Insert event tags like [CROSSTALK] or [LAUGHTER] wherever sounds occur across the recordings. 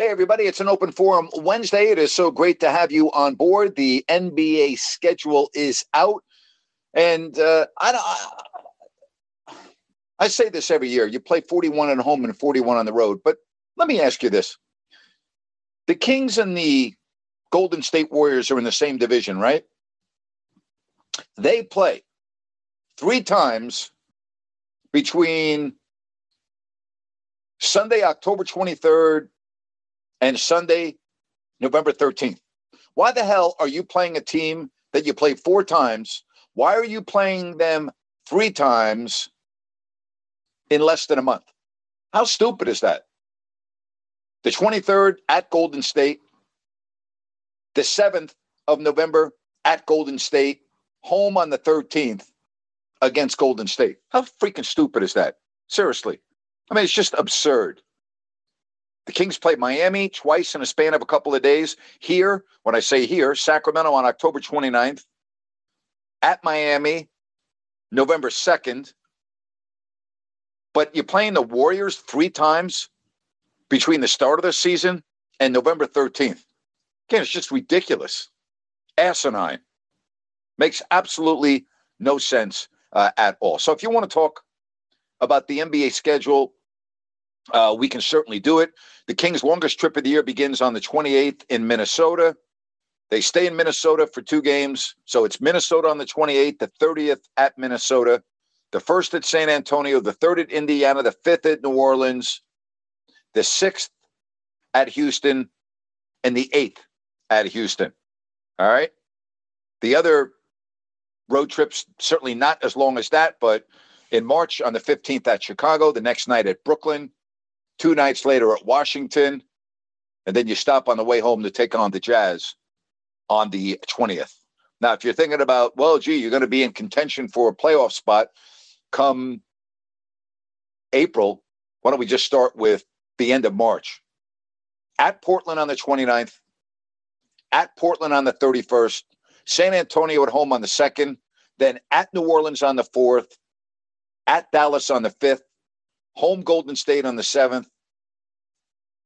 Hey, everybody, it's an open forum Wednesday. It is so great to have you on board. The NBA schedule is out. And uh, I, I, I say this every year you play 41 at home and 41 on the road. But let me ask you this the Kings and the Golden State Warriors are in the same division, right? They play three times between Sunday, October 23rd, and Sunday, November 13th. Why the hell are you playing a team that you play four times? Why are you playing them three times in less than a month? How stupid is that? The 23rd at Golden State, the 7th of November at Golden State, home on the 13th against Golden State. How freaking stupid is that? Seriously. I mean, it's just absurd. The Kings played Miami twice in a span of a couple of days. Here, when I say here, Sacramento on October 29th, at Miami, November 2nd. But you're playing the Warriors three times between the start of the season and November 13th. Again, it's just ridiculous. Asinine. Makes absolutely no sense uh, at all. So if you want to talk about the NBA schedule, uh, we can certainly do it. The Kings' longest trip of the year begins on the 28th in Minnesota. They stay in Minnesota for two games. So it's Minnesota on the 28th, the 30th at Minnesota, the first at San Antonio, the third at Indiana, the fifth at New Orleans, the sixth at Houston, and the eighth at Houston. All right. The other road trips, certainly not as long as that, but in March on the 15th at Chicago, the next night at Brooklyn, two nights later at Washington, and then you stop on the way home to take on the Jazz on the 20th. Now, if you're thinking about, well, gee, you're going to be in contention for a playoff spot come April, why don't we just start with the end of March? At Portland on the 29th, at Portland on the 31st, San Antonio at home on the 2nd, then at New Orleans on the 4th, at Dallas on the 5th, home Golden State on the 7th,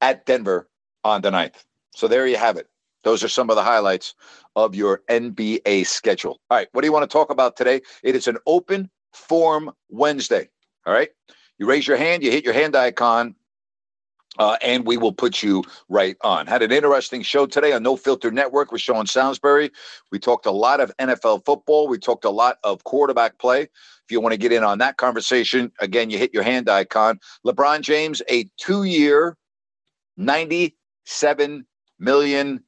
at Denver on the 9th. So there you have it. Those are some of the highlights of your NBA schedule. All right, what do you want to talk about today? It is an open form Wednesday. All right, you raise your hand, you hit your hand icon, uh, and we will put you right on. Had an interesting show today on No Filter Network with Sean Salisbury. We talked a lot of NFL football. We talked a lot of quarterback play. You want to get in on that conversation, again, you hit your hand icon. LeBron James, a two year, $97 million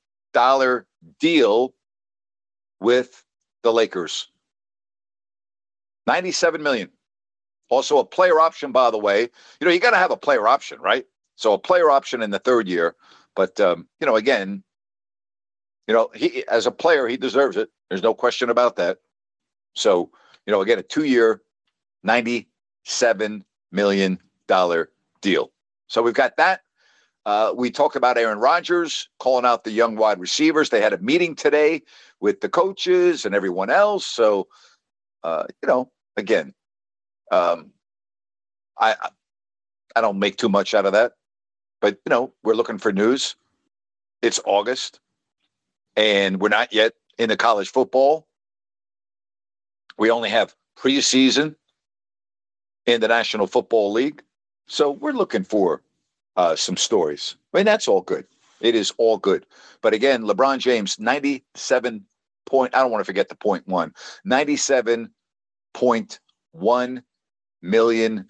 deal with the Lakers. 97 million. Also a player option, by the way. You know, you got to have a player option, right? So a player option in the third year. But um, you know, again, you know, he as a player, he deserves it. There's no question about that. So, you know, again, a two-year, ninety-seven million dollar deal. So we've got that. Uh, we talked about Aaron Rodgers calling out the young wide receivers. They had a meeting today with the coaches and everyone else. So, uh, you know, again, um, I I don't make too much out of that. But, you know, we're looking for news. It's August, and we're not yet into college football. We only have preseason in the National Football League. So we're looking for uh, some stories. I mean, that's all good. It is all good. But again, LeBron James, 97 point, I don't want to forget the point one, $97.1 million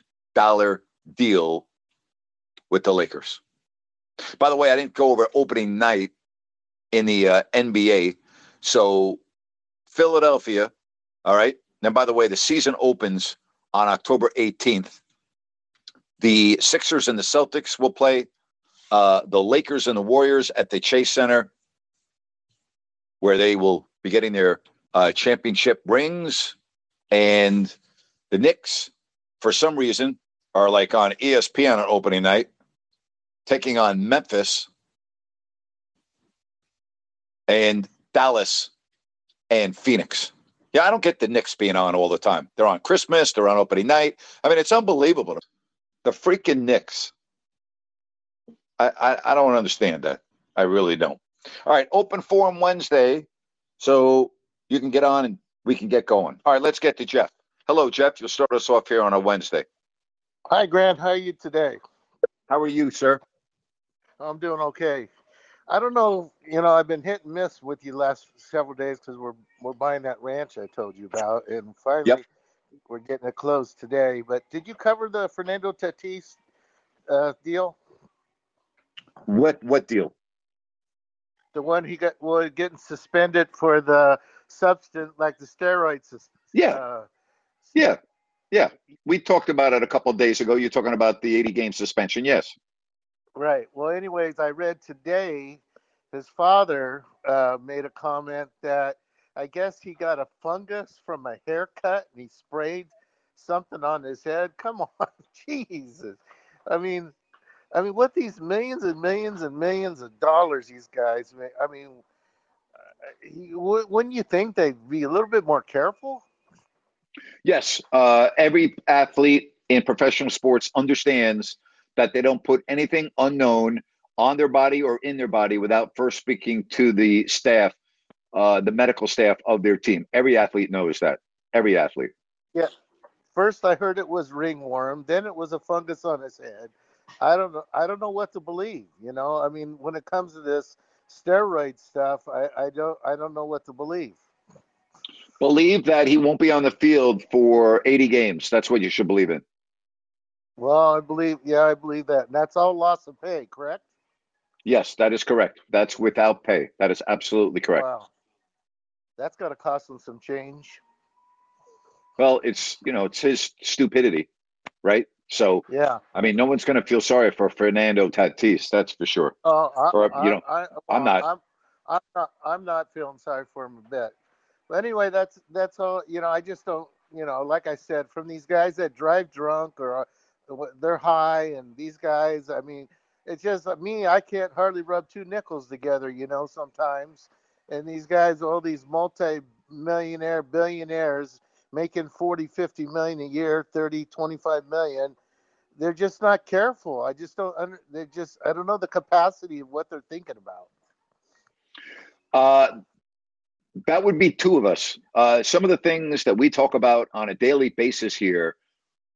deal with the Lakers. By the way, I didn't go over opening night in the uh, NBA. So, Philadelphia, all right. Now, by the way, the season opens on October 18th. The Sixers and the Celtics will play. Uh, the Lakers and the Warriors at the Chase Center, where they will be getting their uh, championship rings. And the Knicks, for some reason, are like on ESPN on opening night, taking on Memphis and Dallas and Phoenix. Yeah, I don't get the Knicks being on all the time. They're on Christmas, they're on opening night. I mean, it's unbelievable. The freaking Knicks. I, I, I don't understand that. I really don't. All right, open forum Wednesday. So you can get on and we can get going. All right, let's get to Jeff. Hello, Jeff. You'll start us off here on a Wednesday. Hi, Grant. How are you today? How are you, sir? I'm doing okay. I don't know. You know, I've been hit and miss with you last several days because we're we're buying that ranch I told you about, and finally Yep. we're getting it closed today. But did you cover the Fernando Tatis uh, deal? What what deal? The one he got was getting suspended for the substance, like the steroids. sus- Yeah. Uh, Yeah. Yeah. We talked about it a couple of days ago. You're talking about the 80 game suspension. Yes. Right. Well, anyways, I read today his father uh, made a comment that I guess he got a fungus from a haircut and he sprayed something on his head. [LAUGHS] Come on, Jesus. I mean, I mean, what these millions and millions and millions of dollars these guys make. I mean, wouldn't you think they'd be a little bit more careful? Yes. Uh, every athlete in professional sports understands that they don't put anything unknown on their body or in their body without first speaking to the staff, uh, the medical staff of their team. Every athlete knows that. Every athlete. Yeah. First, I heard it was ringworm. Then it was a fungus on his head. I don't know. I don't know what to believe. You know, I mean, when it comes to this steroid stuff, I, I don't. I don't know what to believe. Believe that he won't be on the field for 80 games. That's what you should believe in. Well, I believe. Yeah, I believe that. And that's all loss of pay, correct? Yes, that is correct. That's without pay. That is absolutely correct. Wow. That's got to cost them some change. Well, it's you know it's his stupidity, right? So Yeah. I mean, no one's going to feel sorry for Fernando Tatis. That's for sure. Oh, I, Or, I, you know, I, I'm well, not. I'm, I'm not. I'm not feeling sorry for him a bit. But anyway, that's that's all. You know, I just don't. You know, like I said, from these guys that drive drunk or they're high, and these guys. I mean, it's just uh, me. I can't hardly rub two nickels together. You know, sometimes. And these guys, all these multi-millionaire billionaires making 40, 50 million a year, 30, 25 million they're just not careful. I just don't. They just. I don't know the capacity of what they're thinking about. Uh, that would be two of us. Uh, some of the things that we talk about on a daily basis here,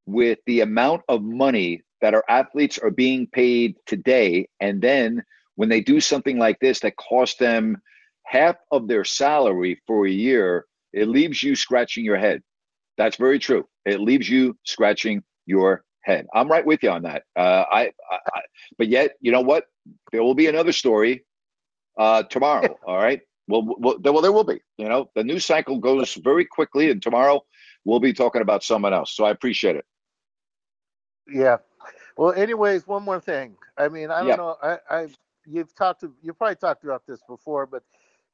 with the amount of money that our athletes are being paid today, and then when they do something like this that costs them half of their salary for a year, it leaves you scratching your head. That's very true. It leaves you scratching your head. I'm right with you on that. Uh, I, I, I, but yet, you know what? There will be another story uh, tomorrow. [LAUGHS] all right. Well, well, well, there will be. You know, the news cycle goes very quickly, and tomorrow we'll be talking about someone else. So I appreciate it. Yeah. Well, anyways, one more thing. I mean, I don't Yeah. know. I, I, you've talked to, you probably talked about this before, but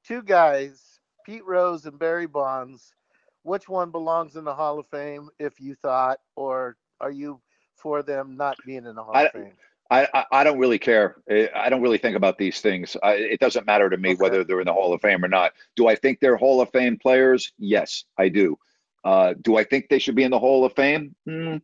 two guys, Pete Rose and Barry Bonds. Which one belongs in the Hall of Fame? If you thought, or are you for them not being in the Hall I- of Fame? I, I, I don't really care. I don't really think about these things. I, it doesn't matter to me Okay. whether they're in the Hall of Fame or not. Do I think they're Hall of Fame players? Yes, I do. Uh, do I think they should be in the Hall of Fame? Hmm.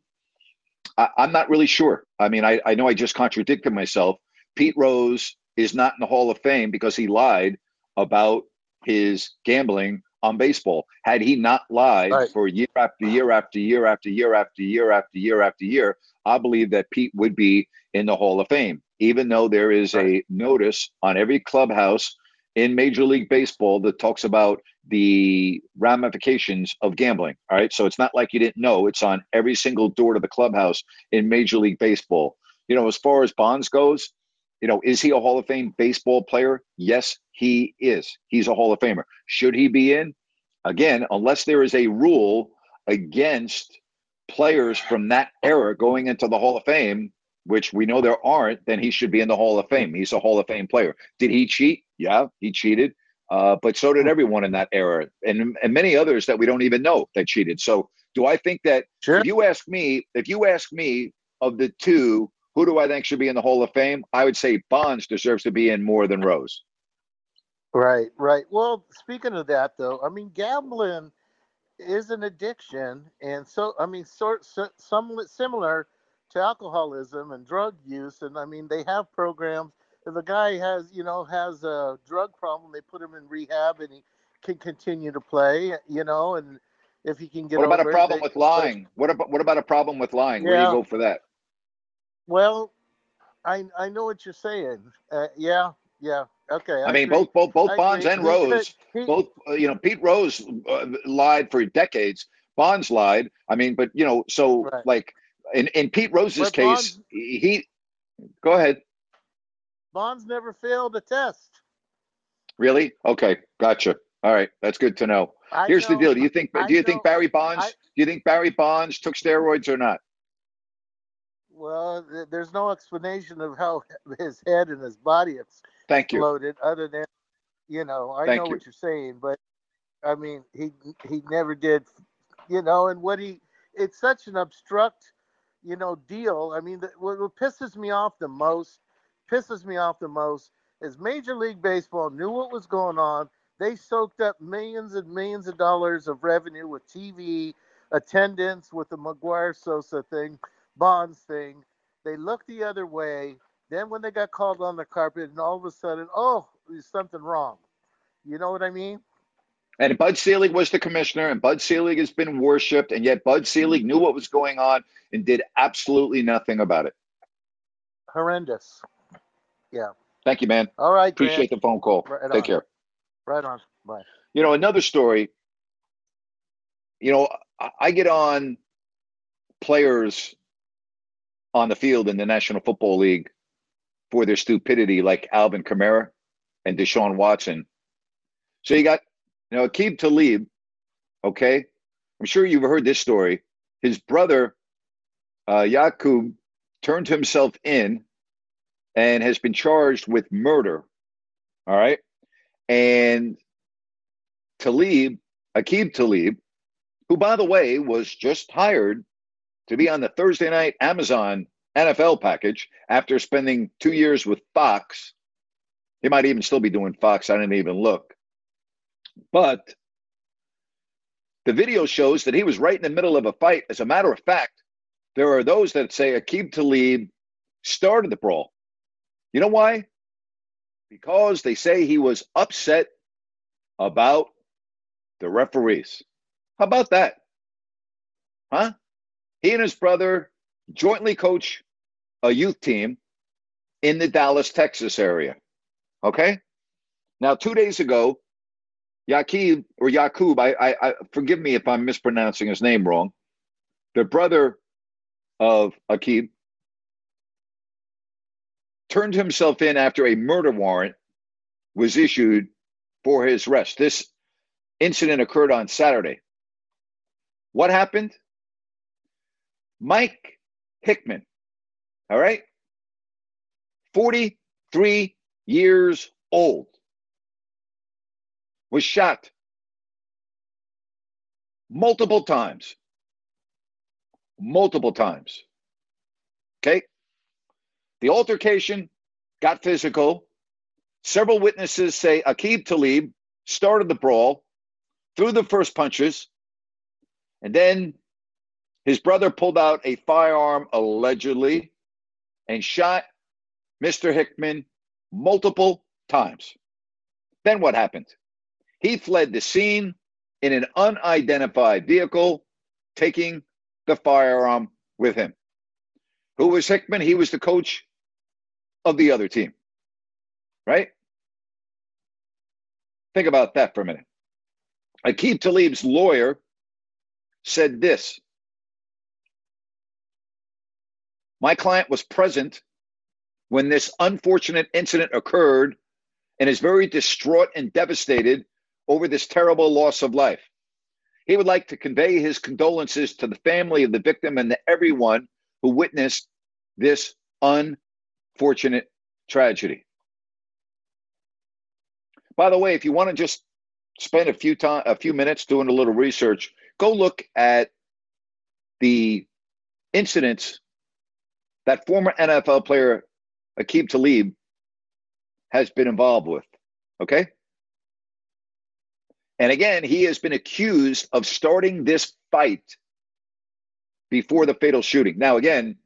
I, I'm not really sure. I mean, I, I know I just contradicted myself. Pete Rose is not in the Hall of Fame because he lied about his gambling on baseball. Had he not lied Right. for year after year after year after year after year after year after year, I believe that Pete would be in the Hall of Fame. even though there is a notice on every clubhouse in Major League Baseball that talks about the ramifications of gambling. All right. So it's not like you didn't know, it's on every single door to the clubhouse in Major League Baseball. You know, as far as Bonds goes, you know, is he a Hall of Fame baseball player? Yes, he is. He's a Hall of Famer. Should he be in? Again, unless there is a rule against players from that era going into the Hall of Fame, which we know there aren't, then he should be in the Hall of Fame. He's a Hall of Fame player. Did he cheat? Yeah, he cheated. Uh, but so did everyone in that era, and and many others that we don't even know that cheated. So, do I think that? Sure. If you ask me, if you ask me of the two, who do I think should be in the Hall of Fame? I would say Bonds deserves to be in more than Rose. Right, right. Well, speaking of that, though, I mean, gambling is an addiction, and so I mean, sort so, somewhat similar to alcoholism and drug use. And I mean, they have programs. If a guy has, you know, has a drug problem, they put him in rehab, and he can continue to play. You know, and if he can get. What about a problem it, with lying? What about what about a problem with lying? Yeah. Where do you go for that? Well, I I know what you're saying. Uh, yeah, yeah. Okay. I, I mean, both both both I Bonds agree. and Rose, he, both uh, you know, Pete Rose uh, lied for decades. Bonds lied. I mean, but you know, so right. like in in Pete Rose's case, Bonds, he go ahead. Bonds never failed a test. Really? Okay, gotcha. All right, that's good to know. I Here's know, the deal. Do you think do you think Barry Bonds do you think Barry Bonds took steroids or not? Well, there's no explanation of how [LAUGHS] his head and his body Thank exploded, you. other than you know, I Thank know you. what you're saying, but I mean, he he never did, you know, and what he it's such an obstruct, you know, deal. I mean, the, what, what pisses me off the most, pisses me off the most, is Major League Baseball knew what was going on. They soaked up millions and millions of dollars of revenue with TV attendance, with the McGwire Sosa thing Bonds thing. They looked the other way. Then when they got called on the carpet, and all of a sudden, oh, there's something wrong. You know what I mean? And Bud Selig was the commissioner, and Bud Selig has been worshipped, and yet Bud Selig knew what was going on and did absolutely nothing about it. Horrendous. Yeah. Thank you, man. All right. Appreciate the phone call. Right Take on. care. Right on. Bye. You know, another story. You know, I get on players on the field in the National Football League for their stupidity, like Alvin Kamara and Deshaun Watson. So you got, you know, Aqib Talib, okay? I'm sure you've heard this story. His brother, uh, Yaqub, turned himself in and has been charged with murder. All right. And Talib, Aqib Talib, who, by the way, was just hired to be on the Thursday night Amazon NFL package after spending two years with Fox. He might even still be doing Fox. I didn't even look. But the video shows that he was right in the middle of a fight. As a matter of fact, there are those that say Aqib Talib started the brawl. You know why? Because they say he was upset about the referees. How about that? Huh? He and his brother jointly coach a youth team in the Dallas, Texas area. Okay. Now, two days ago, Yaqub or Yaqub, I, I, I forgive me if I'm mispronouncing his name wrong. The brother of Aqib turned himself in after a murder warrant was issued for his arrest. This incident occurred on Saturday. What happened? Mike Hickman, all right, 43 years old, was shot multiple times. Multiple times. Okay. The altercation got physical. Several witnesses say Aqib Talib started the brawl, threw the first punches, and then his brother pulled out a firearm allegedly and shot Mr. Hickman multiple times. Then what happened? He fled the scene in an unidentified vehicle, taking the firearm with him. Who was Hickman? He was the coach of the other team. Right? Think about that for a minute. Aqib Talib's lawyer said this My client was present when this unfortunate incident occurred and is very distraught and devastated over this terrible loss of life. He would like to convey his condolences to the family of the victim and to everyone who witnessed this unfortunate tragedy. By the way, if you want to just spend a few time a few minutes doing a little research, go look at the incidents that former NFL player Aqib Talib has been involved with. Okay? And again, he has been accused of starting this fight before the fatal shooting. Now, again,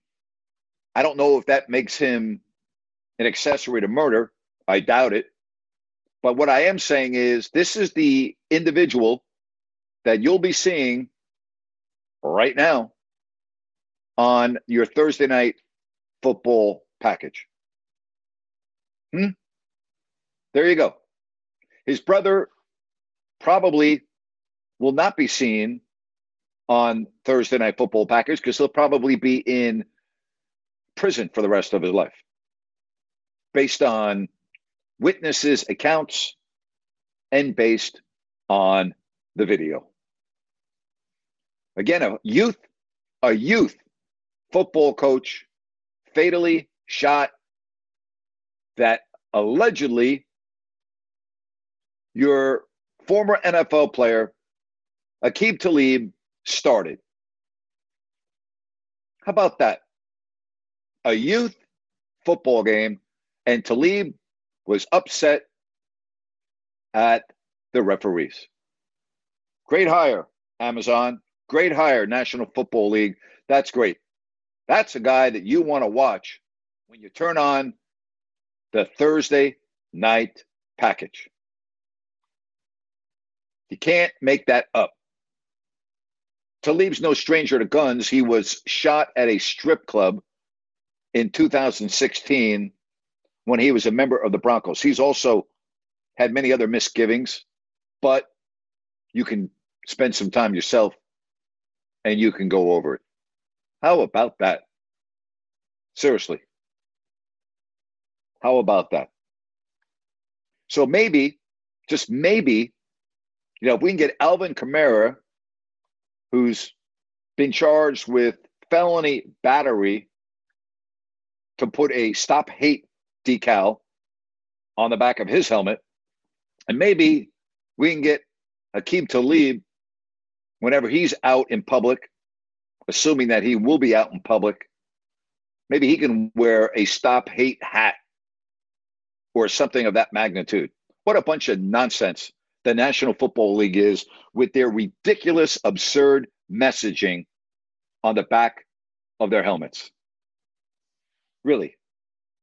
I don't know if that makes him an accessory to murder. I doubt it. But what I am saying is this is the individual that you'll be seeing right now on your Thursday night football package. Hmm? There you go. His brother probably will not be seen on Thursday night football package because he'll probably be in prison for the rest of his life based on witnesses' accounts and based on the video. Again, a youth, a youth football coach fatally shot that allegedly your former NFL player, Aqib Talib, started. How about that? A youth football game, and Talib was upset at the referees. Great hire, Amazon. Great hire, National Football League. That's great. That's a guy that you want to watch when you turn on the Thursday night package. You can't make that up. Talib's no stranger to guns. He was shot at a strip club in 2016 when he was a member of the Broncos. He's also had many other misgivings, but you can spend some time yourself and you can go over it. How about that? Seriously. How about that? So maybe, just maybe, you know, if we can get Alvin Kamara, who's been charged with felony battery, to put a stop hate decal on the back of his helmet, and maybe we can get Aqib Talib whenever he's out in public, assuming that he will be out in public. Maybe he can wear a stop hate hat or something of that magnitude. What a bunch of nonsense the National Football League is with their ridiculous, absurd messaging on the back of their helmets. Really,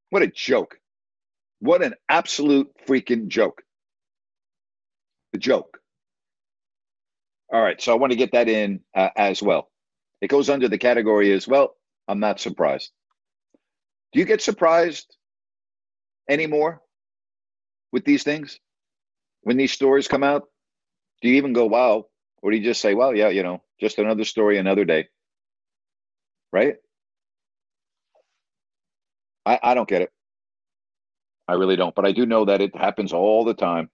what a joke. What an absolute freaking joke. The joke. All right, so I want to get that in uh, as well. It goes under the category as well. I'm not surprised. Do you get surprised anymore with these things? When these stories come out? Do you even go, wow? Or do you just say, well, yeah, you know, just another story, another day? Right? I, I don't get it. I really don't. But I do know that it happens all the time.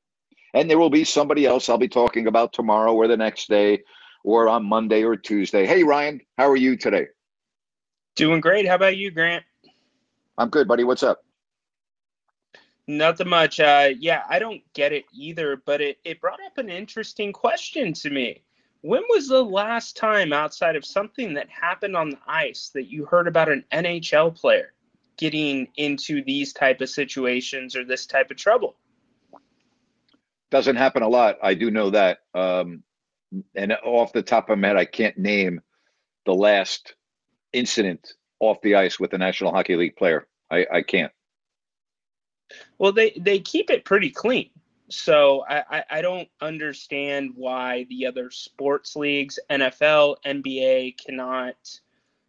And there will be somebody else I'll be talking about tomorrow or the next day or on Monday or Tuesday. Hey, Ryan, how are you today? Doing great. How about you, Grant? I'm good, buddy. What's up? Nothing much. Uh, yeah, I don't get it either, but it, it brought up an interesting question to me. When was the last time outside of something that happened on the ice that you heard about an NHL player getting into these type of situations or this type of trouble? Doesn't happen a lot. I do know that. Um, and off the top of my head, I can't name the last incident off the ice with a National Hockey League player. I, I can't. Well, they they keep it pretty clean. So I, I, I don't understand why the other sports leagues, NFL, NBA, cannot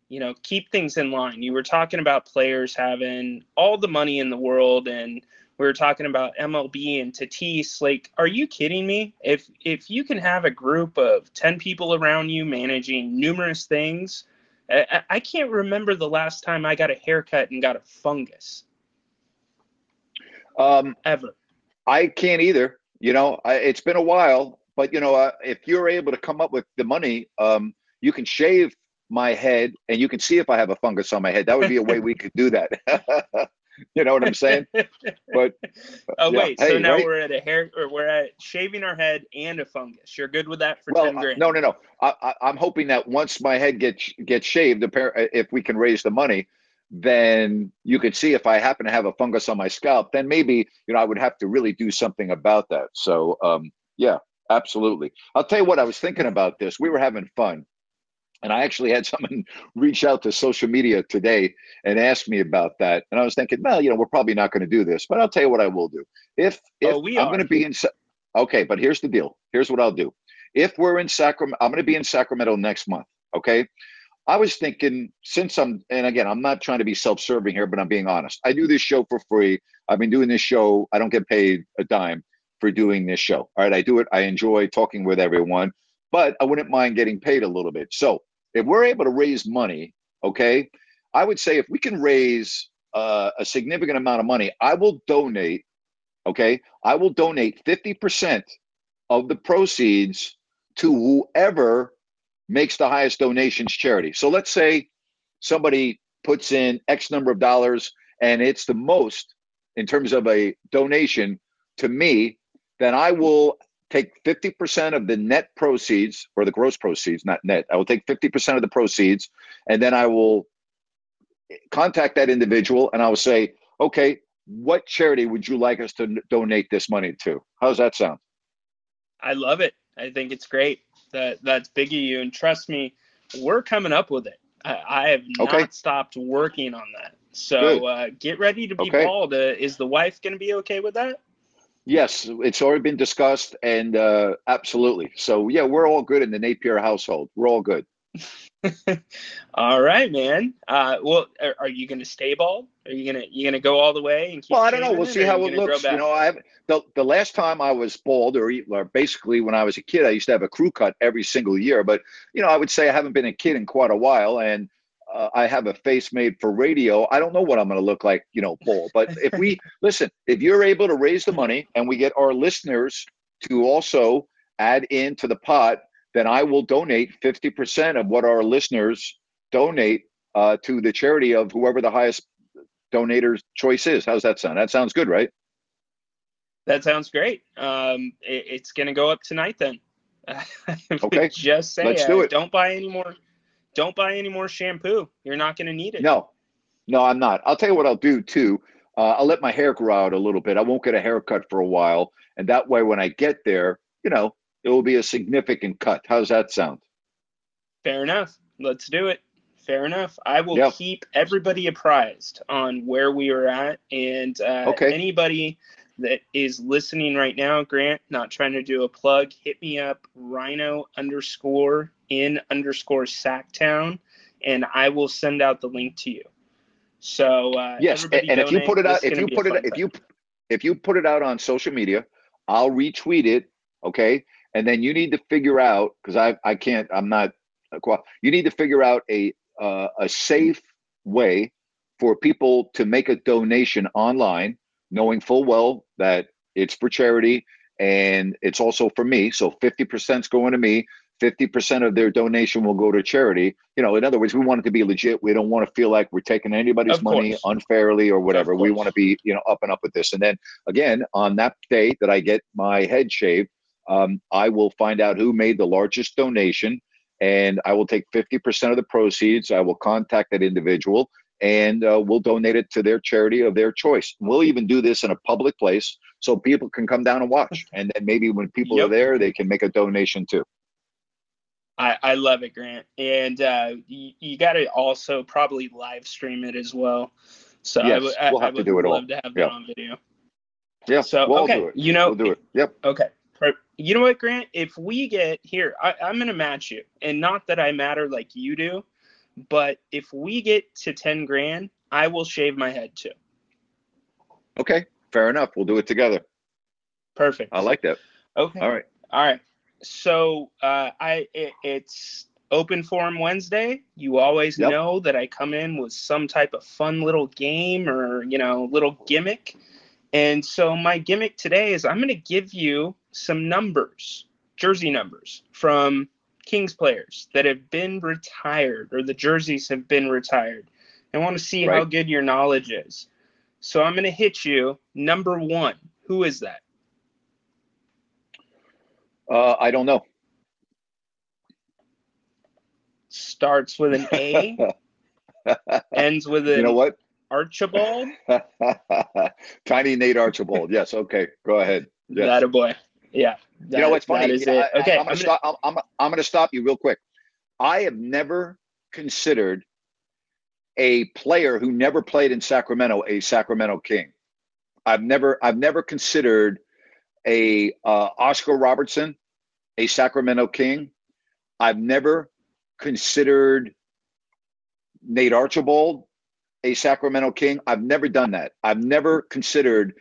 you know, keep things in line. You were talking about players having all the money in the world and we were talking about MLB and Tatis. Like, are you kidding me? If if you can have a group of 10 people around you managing numerous things, I, I can't remember the last time I got a haircut and got a fungus. Um, Ever. I can't either. You know, I, it's been a while, but you know, uh, if you're able to come up with the money, um, you can shave my head and you can see if I have a fungus on my head. That would be a way we could do that. [LAUGHS] you know what I'm saying? But [LAUGHS] Oh yeah. wait, so Hey, now right? we're at a hair or we're at shaving our head and a fungus. You're good with that for well, 10 uh, grand. no, no, no. I, I, I'm hoping that once my head gets gets shaved, if we can raise the money, then you could see if I happen to have a fungus on my scalp. Then maybe you know I would have to really do something about that. So um, yeah, absolutely. I'll tell you what. I was thinking about this. We were having fun, and I actually had [LAUGHS] someone reach out to social media today and ask me about that. And I was thinking, well, you know, we're probably not going to do this, but I'll tell you what I will do. If if Oh, we I'm going to be in, okay, but here's the deal. Here's what I'll do. If we're in Sacramento, I'm going to be in Sacramento next month. Okay. I was thinking, since I'm, and again, I'm not trying to be self serving here, but I'm being honest. I do this show for free. I've been doing this show. I don't get paid a dime for doing this show. All right. I do it. I enjoy talking with everyone, but I wouldn't mind getting paid a little bit. So if we're able to raise money, okay, I would say if we can raise uh, a significant amount of money, I will donate, okay, I will donate 50% of the proceeds to whoever makes the highest donations charity. So let's say somebody puts in X number of dollars and it's the most in terms of a donation to me, then I will take 50% of the net proceeds or the gross proceeds, not net. I will take 50% of the proceeds and then I will contact that individual and I will say, okay, what charity would you like us to donate this money to? How's that sound? I love it. I think it's great. That that's big of you, and trust me, we're coming up with it. I, I have not Okay. stopped working on that. So uh, get ready to be Okay. bald. Uh, is the wife going to be okay with that? Yes, it's already been discussed and uh, absolutely. So yeah, we're all good in the Napear household. We're all good. [LAUGHS] [LAUGHS] All right, man. Uh, well, are, are you going to stay bald? Are you gonna you gonna go all the way and keep? Well, I don't know. We'll see how it looks. You know, I have the the last time I was bald, or, or basically when I was a kid, I used to have a crew cut every single year. But you know, I would say I haven't been a kid in quite a while, and uh, I have a face made for radio. I don't know what I'm going to look like, you know, bald. But if we [LAUGHS] listen, if you're able to raise the money and we get our listeners to also add into the pot, then I will donate 50% of what our listeners donate uh, to the charity of whoever the highest donator's choice is. How's that sound? That sounds good, right? That sounds great. Um, it, it's going to go up tonight then. [LAUGHS] Okay. Just say Let's do it. Don't buy any more. Don't buy any more shampoo. You're not going to need it. No, no, I'm not. I'll tell you what I'll do too. Uh, I'll let my hair grow out a little bit. I won't get a haircut for a while, and that way, when I get there, you know, it will be a significant cut. How's that sound? Fair enough. Let's do it. Fair enough. I will Yep. keep everybody apprised on where we are at, and uh, Okay. anybody that is listening right now, Grant, not trying to do a plug, hit me up, Rhino underscore in underscore Sacktown, and I will send out the link to you. So uh, Yes, and, and if you put it out, if you put it, if you if you put it out on social media, I'll retweet it. Okay, and then you need to figure out because I I can't I'm not you need to figure out a uh, a safe way for people to make a donation online, knowing full well that it's for charity and it's also for me. So fifty percent is going to me. 50% of their donation will go to charity. You know, in other words, we want it to be legit. We don't want to feel like we're taking anybody's money unfairly or whatever. We want to be, you know, up and up with this. And then again, on that day that I get my head shaved, um, I will find out who made the largest donation and I will take 50% of the proceeds. I will contact that individual and uh, we'll donate it to their charity of their choice. We'll even do this in a public place so people can come down and watch. And then maybe when people Yep. are there, they can make a donation too. I, I love it, Grant. And uh, you, you got to also probably live stream it as well. So Yes, we'll I have to would do it all. to have that Yeah. on video. Yeah, So we'll okay, do it. you know, We'll do it. Yep. okay. You know what, Grant? If we get here, I, I'm gonna match you, and not that I matter like you do, but if we get to 10 grand, I will shave my head too. Okay, fair enough. We'll do it together. Perfect. I like that. Okay. All right. All right. So uh, I it, it's open forum Wednesday. You always Yep. know that I come in with some type of fun little game or you know little gimmick. And so my gimmick today is I'm going to give you some numbers, jersey numbers from Kings players that have been retired or the jerseys have been retired. I want to see how good your knowledge is. So I'm going to hit you number 1. Who is that? Uh, I don't know. Starts with an A, [LAUGHS] ends with an you know what? Archibald. [LAUGHS] Tiny Nate Archibald. Yes. Okay. Go ahead. Yes. That a boy. Yeah. you know what's funny? That is You know, it. I- Okay. I, am I'm gonna gonna- stop. I'm, I'm, I'm going to stop you real quick. I have never considered a player who never played in Sacramento a Sacramento King. I've never I've never considered a uh, Oscar Robertson a Sacramento King. I've never considered Nate Archibald a Sacramento King. I've never done that. I've never considered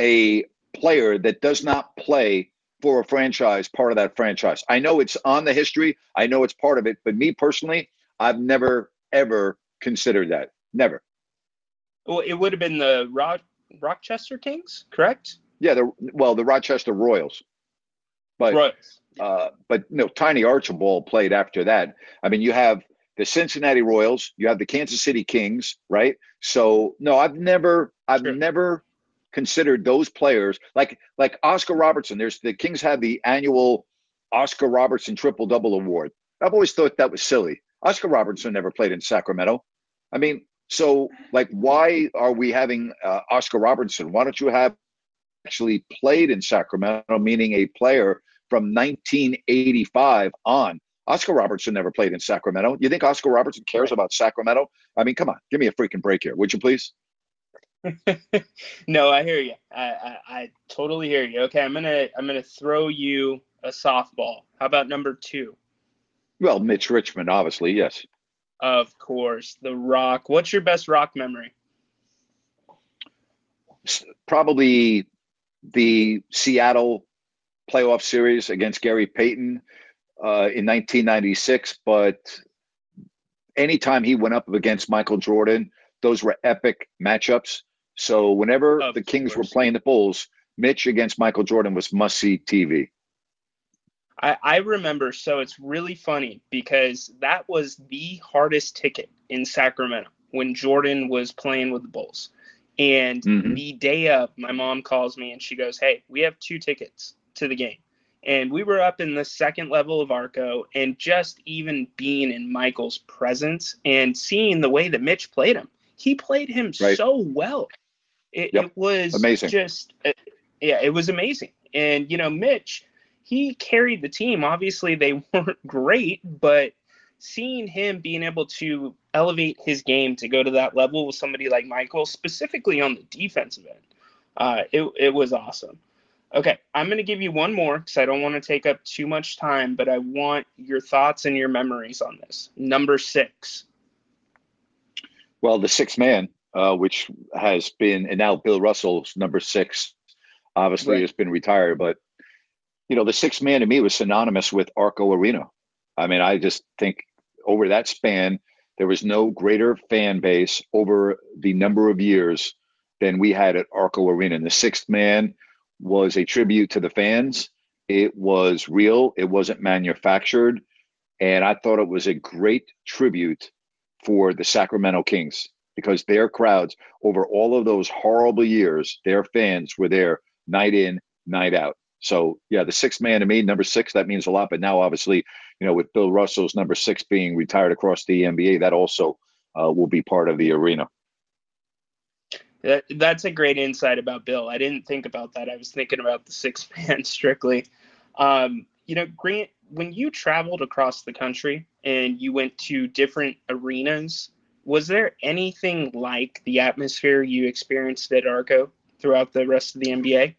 a player that does not play for a franchise part of that franchise. I know it's on the history. I know it's part of it, but me personally, I've never ever considered that. Never. well, it would have been the Rock, Rochester Kings, correct? Yeah, the well, the Rochester Royals. But Royals. uh, but no, Tiny Archibald played after that. I mean, you have the Cincinnati Royals, you have the Kansas City Kings, right? So no, I've never, I've Sure. never considered those players like like Oscar Robertson. There's the Kings have the annual Oscar Robertson triple double award. I've always thought that was silly. Oscar Robertson never played in Sacramento. I mean, so like, why are we having uh, Oscar Robertson? Why don't you have actually played in Sacramento, meaning a player from 1985 on? Oscar Robertson never played in Sacramento. You think Oscar Robertson cares about Sacramento? I mean, come on, give me a freaking break here, would you please? [LAUGHS] no, I hear you. I, I I totally hear you. Okay, I'm gonna I'm gonna throw you a softball. How about number two? Well, Mitch Richmond, obviously, yes. Of course, The Rock. What's your best Rock memory? Probably the Seattle playoff series against Gary Payton uh, in 1996. But anytime he went up against Michael Jordan, those were epic matchups. So whenever Of the Kings were playing the Bulls, Mitch against Michael Jordan was must see TV. I, I remember, so it's really funny because that was the hardest ticket in Sacramento when Jordan was playing with the Bulls. And Mhm. the day of, my mom calls me and she goes, Hey, we have two tickets to the game. And we were up in the second level of Arco, and just even being in Michael's presence and seeing the way that Mitch played him, he played him Right. so well. It, Yep. it was Amazing. just, uh, yeah, it was amazing. And, you know, Mitch, he carried the team. Obviously, they [LAUGHS] weren't great, but seeing him being able to elevate his game to go to that level with somebody like Michael, specifically on the defensive end, uh, it, it was awesome. Okay, I'm going to give you one more because I don't want to take up too much time, but I want your thoughts and your memories on this. Number six. Well, the sixth man, uh, which has been, and now Bill Russell's number six, obviously Right. has been retired. But, you know, the sixth man to me was synonymous with Arco Arena. I mean, I just think over that span, there was no greater fan base over the number of years than we had at Arco Arena. And the sixth man was a tribute to the fans. It was real, it wasn't manufactured. And I thought it was a great tribute for the Sacramento Kings because their crowds over all of those horrible years, their fans were there night in, night out. So yeah, the sixth man to me, number six, that means a lot. But now, obviously, you know, with Bill Russell's number six being retired across the NBA, that also uh, will be part of the arena. That, that's a great insight about Bill. I didn't think about that. I was thinking about the six [LAUGHS] man strictly. Um, you know, Grant, when you traveled across the country and you went to different arenas, was there anything like the atmosphere you experienced at Arco throughout the rest of the NBA?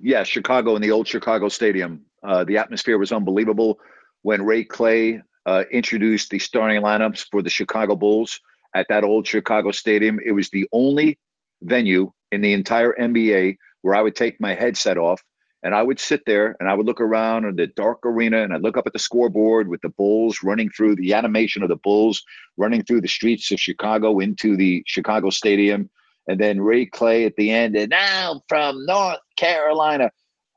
Yeah, Chicago in the old Chicago Stadium. Uh, the atmosphere was unbelievable when Ray Clay uh, introduced the starting lineups for the Chicago Bulls at that old Chicago stadium. It was the only venue in the entire NBA where I would take my headset off and I would sit there and I would look around in the dark arena and I'd look up at the scoreboard with the Bulls running through the animation of the Bulls running through the streets of Chicago into the Chicago Stadium. And then Ray Clay at the end, and now I'm from North Carolina.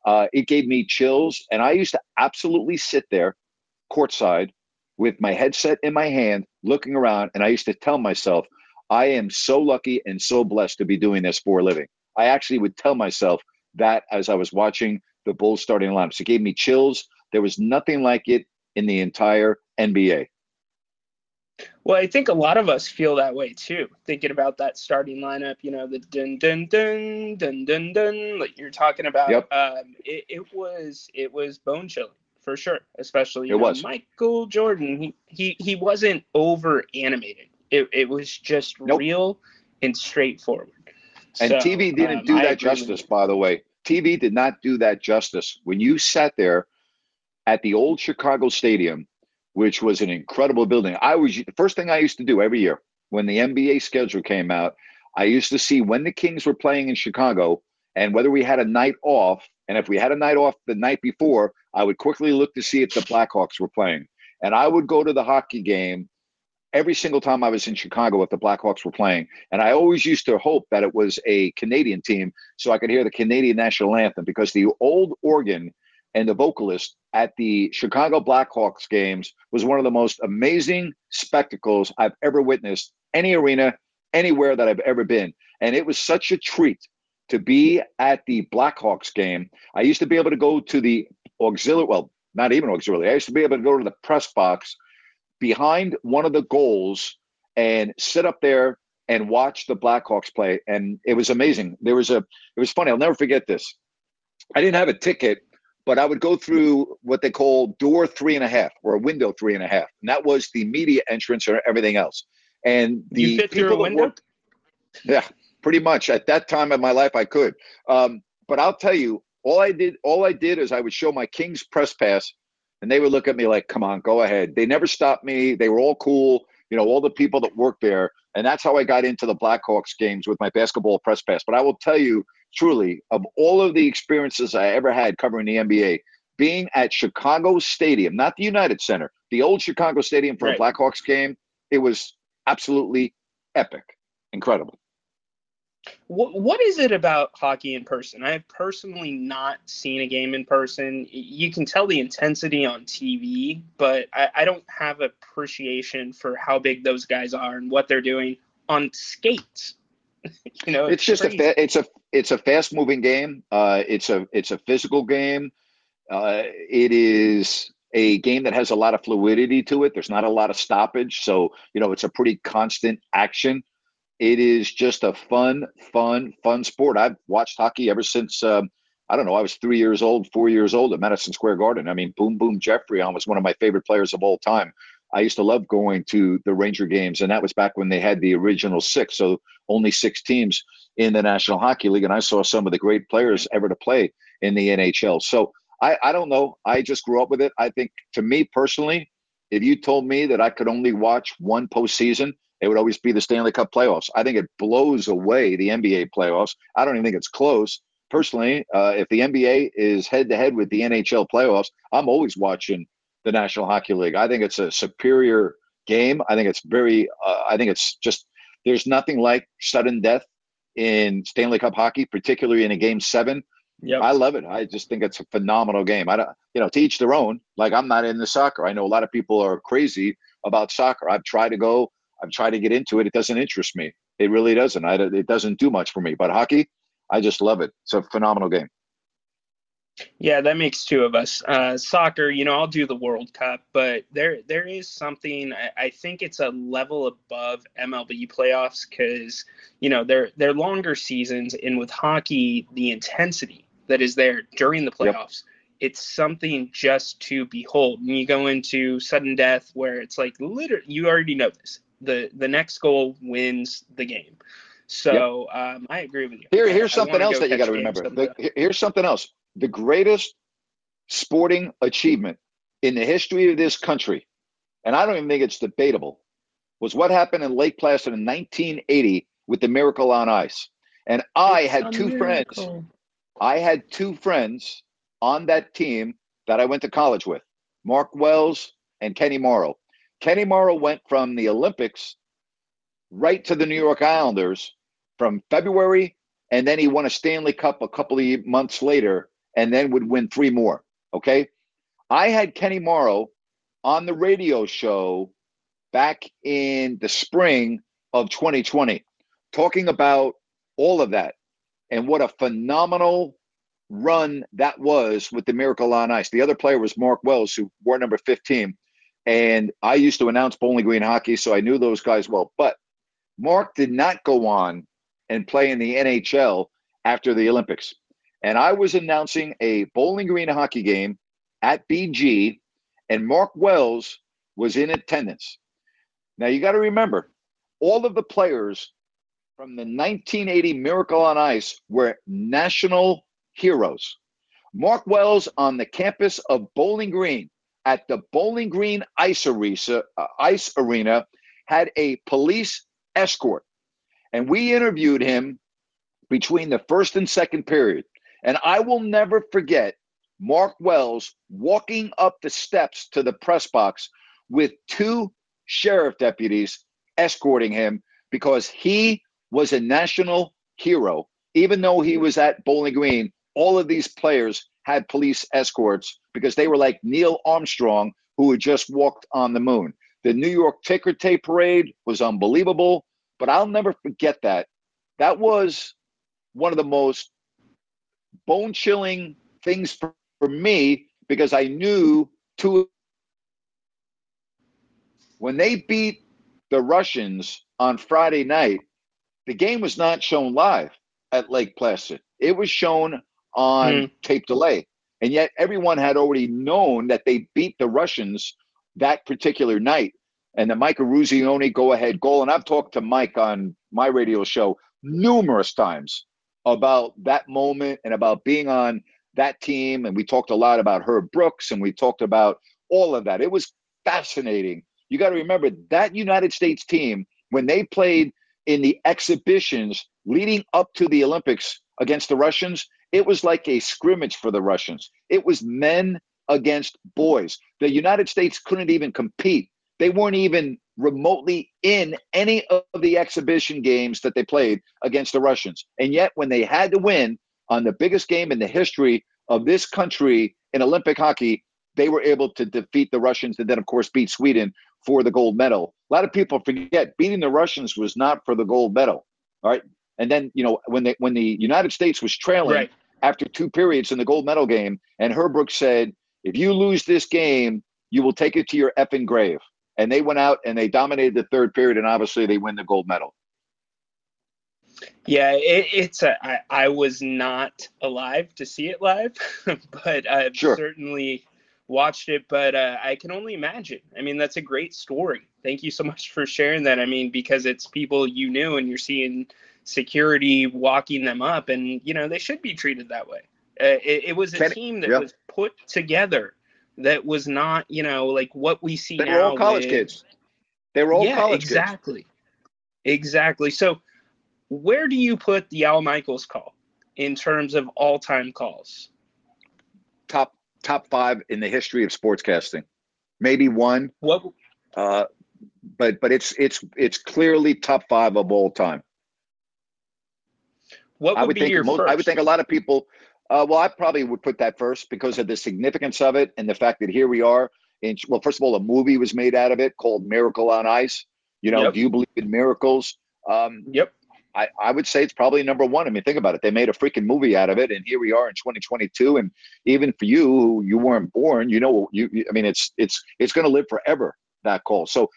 Uh, it gave me chills. And I used to absolutely sit there courtside with my headset in my hand, looking around. And I used to tell myself, I am so lucky and so blessed to be doing this for a living. I actually would tell myself that as I was watching the Bulls starting lineups. It gave me chills. There was nothing like it in the entire NBA. Well, I think a lot of us feel that way too, thinking about that starting lineup, you know, the dun dun dun dun dun dun like you're talking about. Yep. Um, it, it was it was bone chilling for sure, especially it know, was. Michael Jordan. He he he wasn't over animated. It it was just nope. real and straightforward. And so, TV didn't um, do that justice, by the way. TV did not do that justice. When you sat there at the old Chicago Stadium, which was an incredible building, I was the first thing I used to do every year when the NBA schedule came out. I used to see when the Kings were playing in Chicago and whether we had a night off. And if we had a night off the night before, I would quickly look to see if the Blackhawks were playing. And I would go to the hockey game every single time I was in Chicago if the Blackhawks were playing. And I always used to hope that it was a Canadian team so I could hear the Canadian national anthem because the old organ and the vocalist at the Chicago Blackhawks games was one of the most amazing spectacles I've ever witnessed, any arena, anywhere that I've ever been. And it was such a treat to be at the Blackhawks game. I used to be able to go to the auxiliary, well, not even auxiliary. I used to be able to go to the press box behind one of the goals and sit up there and watch the Blackhawks play. And it was amazing. There was a, it was funny. I'll never forget this. I didn't have a ticket, but I would go through what they call door three and a half or a window three and a half. And that was the media entrance or everything else. And the You fit through a window? worked, yeah, pretty much at that time of my life, I could. Um, but I'll tell you, all I did, all I did is I would show my King's press pass, and they would look at me like, "Come on, go ahead." They never stopped me. They were all cool, you know, all the people that worked there, and that's how I got into the Blackhawks games with my basketball press pass. But I will tell you, truly, of all of the experiences I ever had covering the NBA, being at Chicago Stadium, not the United Center, the old Chicago Stadium for Right. a Blackhawks game, it was absolutely epic, incredible. What what is it about hockey in person? I have personally not seen a game in person. You can tell the intensity on TV, but I, I don't have appreciation for how big those guys are and what they're doing on skates. [LAUGHS] you know, it's just a fa- it's a it's a fast moving game. Uh, it's a it's a physical game. Uh, it is a game that has a lot of fluidity to it. There's not a lot of stoppage, so you know it's a pretty constant action. It is just a fun, fun, fun sport. I've watched hockey ever since um, I don't know. I was three years old, four years old at Madison Square Garden. I mean, Boom Boom Geoffrion was one of my favorite players of all time. I used to love going to the Ranger games, and that was back when they had the original six, so only six teams in the National Hockey League. And I saw some of the great players ever to play in the NHL. So I, I don't know. I just grew up with it. I think to me personally, if you told me that I could only watch one postseason, it would always be the Stanley Cup playoffs. I think it blows away the NBA playoffs. I don't even think it's close. Personally, uh, if the NBA is head to head with the NHL playoffs, I'm always watching the National Hockey League. I think it's a superior game. I think it's very, uh, I think it's just, there's nothing like sudden death in Stanley Cup hockey, particularly in a game seven. Yep. I love it. I just think it's a phenomenal game. I don't, you know, to each their own. Like I'm not into soccer. I know a lot of people are crazy about soccer. I've tried to go. I've tried to get into it. It doesn't interest me. It really doesn't. I, it doesn't do much for me. But hockey, I just love it. It's a phenomenal game. Yeah, that makes two of us. Uh, soccer, you know, I'll do the World Cup, but there there is something. I, I think it's a level above MLB playoffs because you know they're they're longer seasons, and with hockey, the intensity that is there during the Yep. playoffs, it's something just to behold. And you go into sudden death where it's like literally, you already know this. The the next goal wins the game. So um, I agree with you. Here, here's I something wanna else that you got to remember. The, here's something else. The greatest sporting achievement in the history of this country, and I don't even think it's debatable, was what happened in Lake Placid in 1980 with the Miracle on Ice. And I It's had a two friends. I had two friends on that team that I went to college with, Mark Wells and Kenny Morrow. Kenny Morrow went from the Olympics right to the New York Islanders from February, and then he won a Stanley Cup a couple of months later, and then would win three more. Okay. I had Kenny Morrow on the radio show back in the spring of 2020, talking about all of that and what a phenomenal run that was with the Miracle on Ice. The other player was Mark Wells, who wore number 15. And I used to announce Bowling Green hockey, so I knew those guys well. But Mark did not go on and play in the NHL after the Olympics. And I was announcing a Bowling Green hockey game at BG, and Mark Wells was in attendance. Now you got to remember, all of the players from the 1980 Miracle on Ice were national heroes. Mark Wells on the campus of Bowling Green at the Bowling Green Ice Arena, uh, Ice Arena had a police escort. And we interviewed him between the first and second period. And I will never forget Mark Wells walking up the steps to the press box with two sheriff deputies escorting him because he was a national hero. Even though he was at Bowling Green, all of these players had police escorts because they were like Neil Armstrong, who had just walked on the moon. The New York Ticker Tape Parade was unbelievable, but I'll never forget that. That was one of the most bone chilling things for, for me because I knew two. When they beat the Russians on Friday night, the game was not shown live at Lake Placid. It was shown on Hmm. tape delay. And yet everyone had already known that they beat the Russians that particular night. And the Mike Eruzione go ahead goal. And I've talked to Mike on my radio show numerous times about that moment and about being on that team. And we talked a lot about Herb Brooks and we talked about all of that. It was fascinating. You got to remember that United States team, when they played in the exhibitions leading up to the Olympics against the Russians, it was like a scrimmage for the Russians. It was men against boys. The United States couldn't even compete. They weren't even remotely in any of the exhibition games that they played against the Russians. And yet, when they had to win on the biggest game in the history of this country in Olympic hockey, they were able to defeat the Russians and then, of course, beat Sweden for the gold medal. A lot of people forget beating the Russians was not for the gold medal. All right. And then, you know, when they when the United States was trailing Right. after two periods in the gold medal game, and Herb Brooks said, if you lose this game, you will take it to your effing grave. And they went out and they dominated the third period, and obviously they win the gold medal. Yeah, it, it's a. I, I was not alive to see it live, [LAUGHS] but I've Sure. certainly watched it. But uh, I can only imagine. I mean, that's a great story. Thank you so much for sharing that. I mean, because it's people you knew, and you're seeing security walking them up, and you know they should be treated that way. Uh, it, it was a Kenny- team that yeah. was put together that was not, you know, like what we see They now. They were all college kids. They were all yeah, college kids. exactly. Exactly. So, where do you put the Al Michaels call in terms of all-time calls? Top top five in the history of sportscasting. Maybe one, What uh, but but it's it's it's clearly top five of all time. What would, I would be think your most, first? I would think a lot of people. Uh, well, I probably would put that first because of the significance of it and the fact that here we are. In, well, first of all, a movie was made out of it called Miracle on Ice. You know, Yep. do you believe in miracles? Um, Yep. I, I would say it's probably number one. I mean, think about it. They made a freaking movie out of it, and here we are in 2022. And even for you, who you weren't born, you know, you, you I mean, it's it's it's going to live forever. That call. So,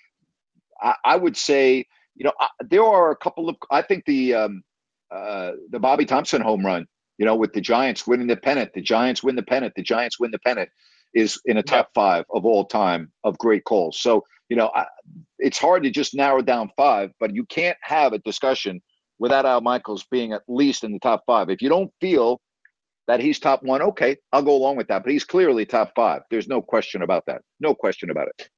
I, I would say, you know, I, there are a couple of. I think the um, uh, the Bobby Thomson home run, you know, with the Giants winning the pennant, the Giants win the pennant, the Giants win the pennant, is in a top five of all time of great calls. So, you know, I, it's hard to just narrow down five, but you can't have a discussion without Al Michaels being at least in the top five. If you don't feel that he's top one, okay, I'll go along with that. But he's clearly top five. There's no question about that. No question about it.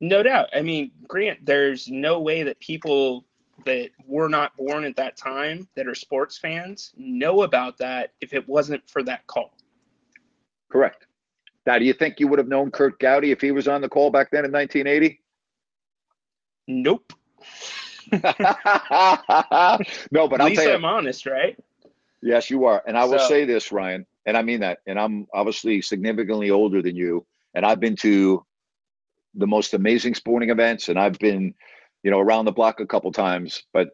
No doubt. I mean, Grant, there's no way that people that were not born at that time that are sports fans know about that if it wasn't for that call. Correct. Now, do you think you would have known Curt Gowdy if he was on the call back then in 1980? Nope. [LAUGHS] no, but At I'll least tell you. I'm honest, right? Yes, you are. And I will So- say this, Ryan, and I mean that. And I'm obviously significantly older than you. And I've been to the most amazing sporting events and I've been, you know, around the block a couple times. But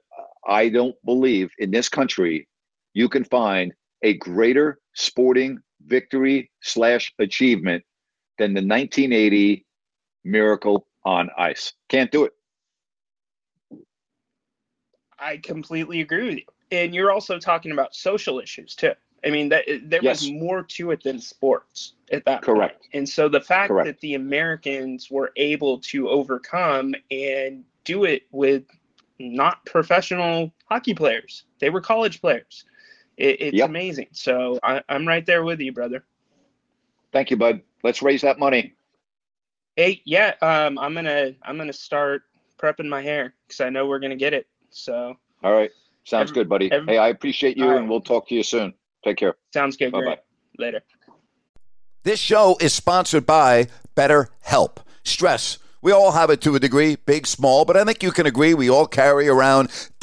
I don't believe in this country you can find a greater sporting victory slash achievement than the 1980 Miracle on Ice. Can't do it. I completely agree with you. And you're also talking about social issues too. I mean, that there was more to it than sports at that Correct. point. And so the fact Correct. that the Americans were able to overcome and do it with not professional hockey players, they were college players. It, it's Yep. amazing. So I, I'm right there with you, brother. Thank you, bud. Let's raise that money. Hey, yeah, um, I'm gonna I'm gonna start prepping my hair because I know we're gonna get it. So All right. Sounds Every- good, buddy. every- hey, I appreciate you All right. and we'll talk to you soon. Take care. sounds good. Bye-bye. Later. This show is sponsored by BetterHelp. Stress. We all have it to a degree, big, small, but I think you can agree we all carry around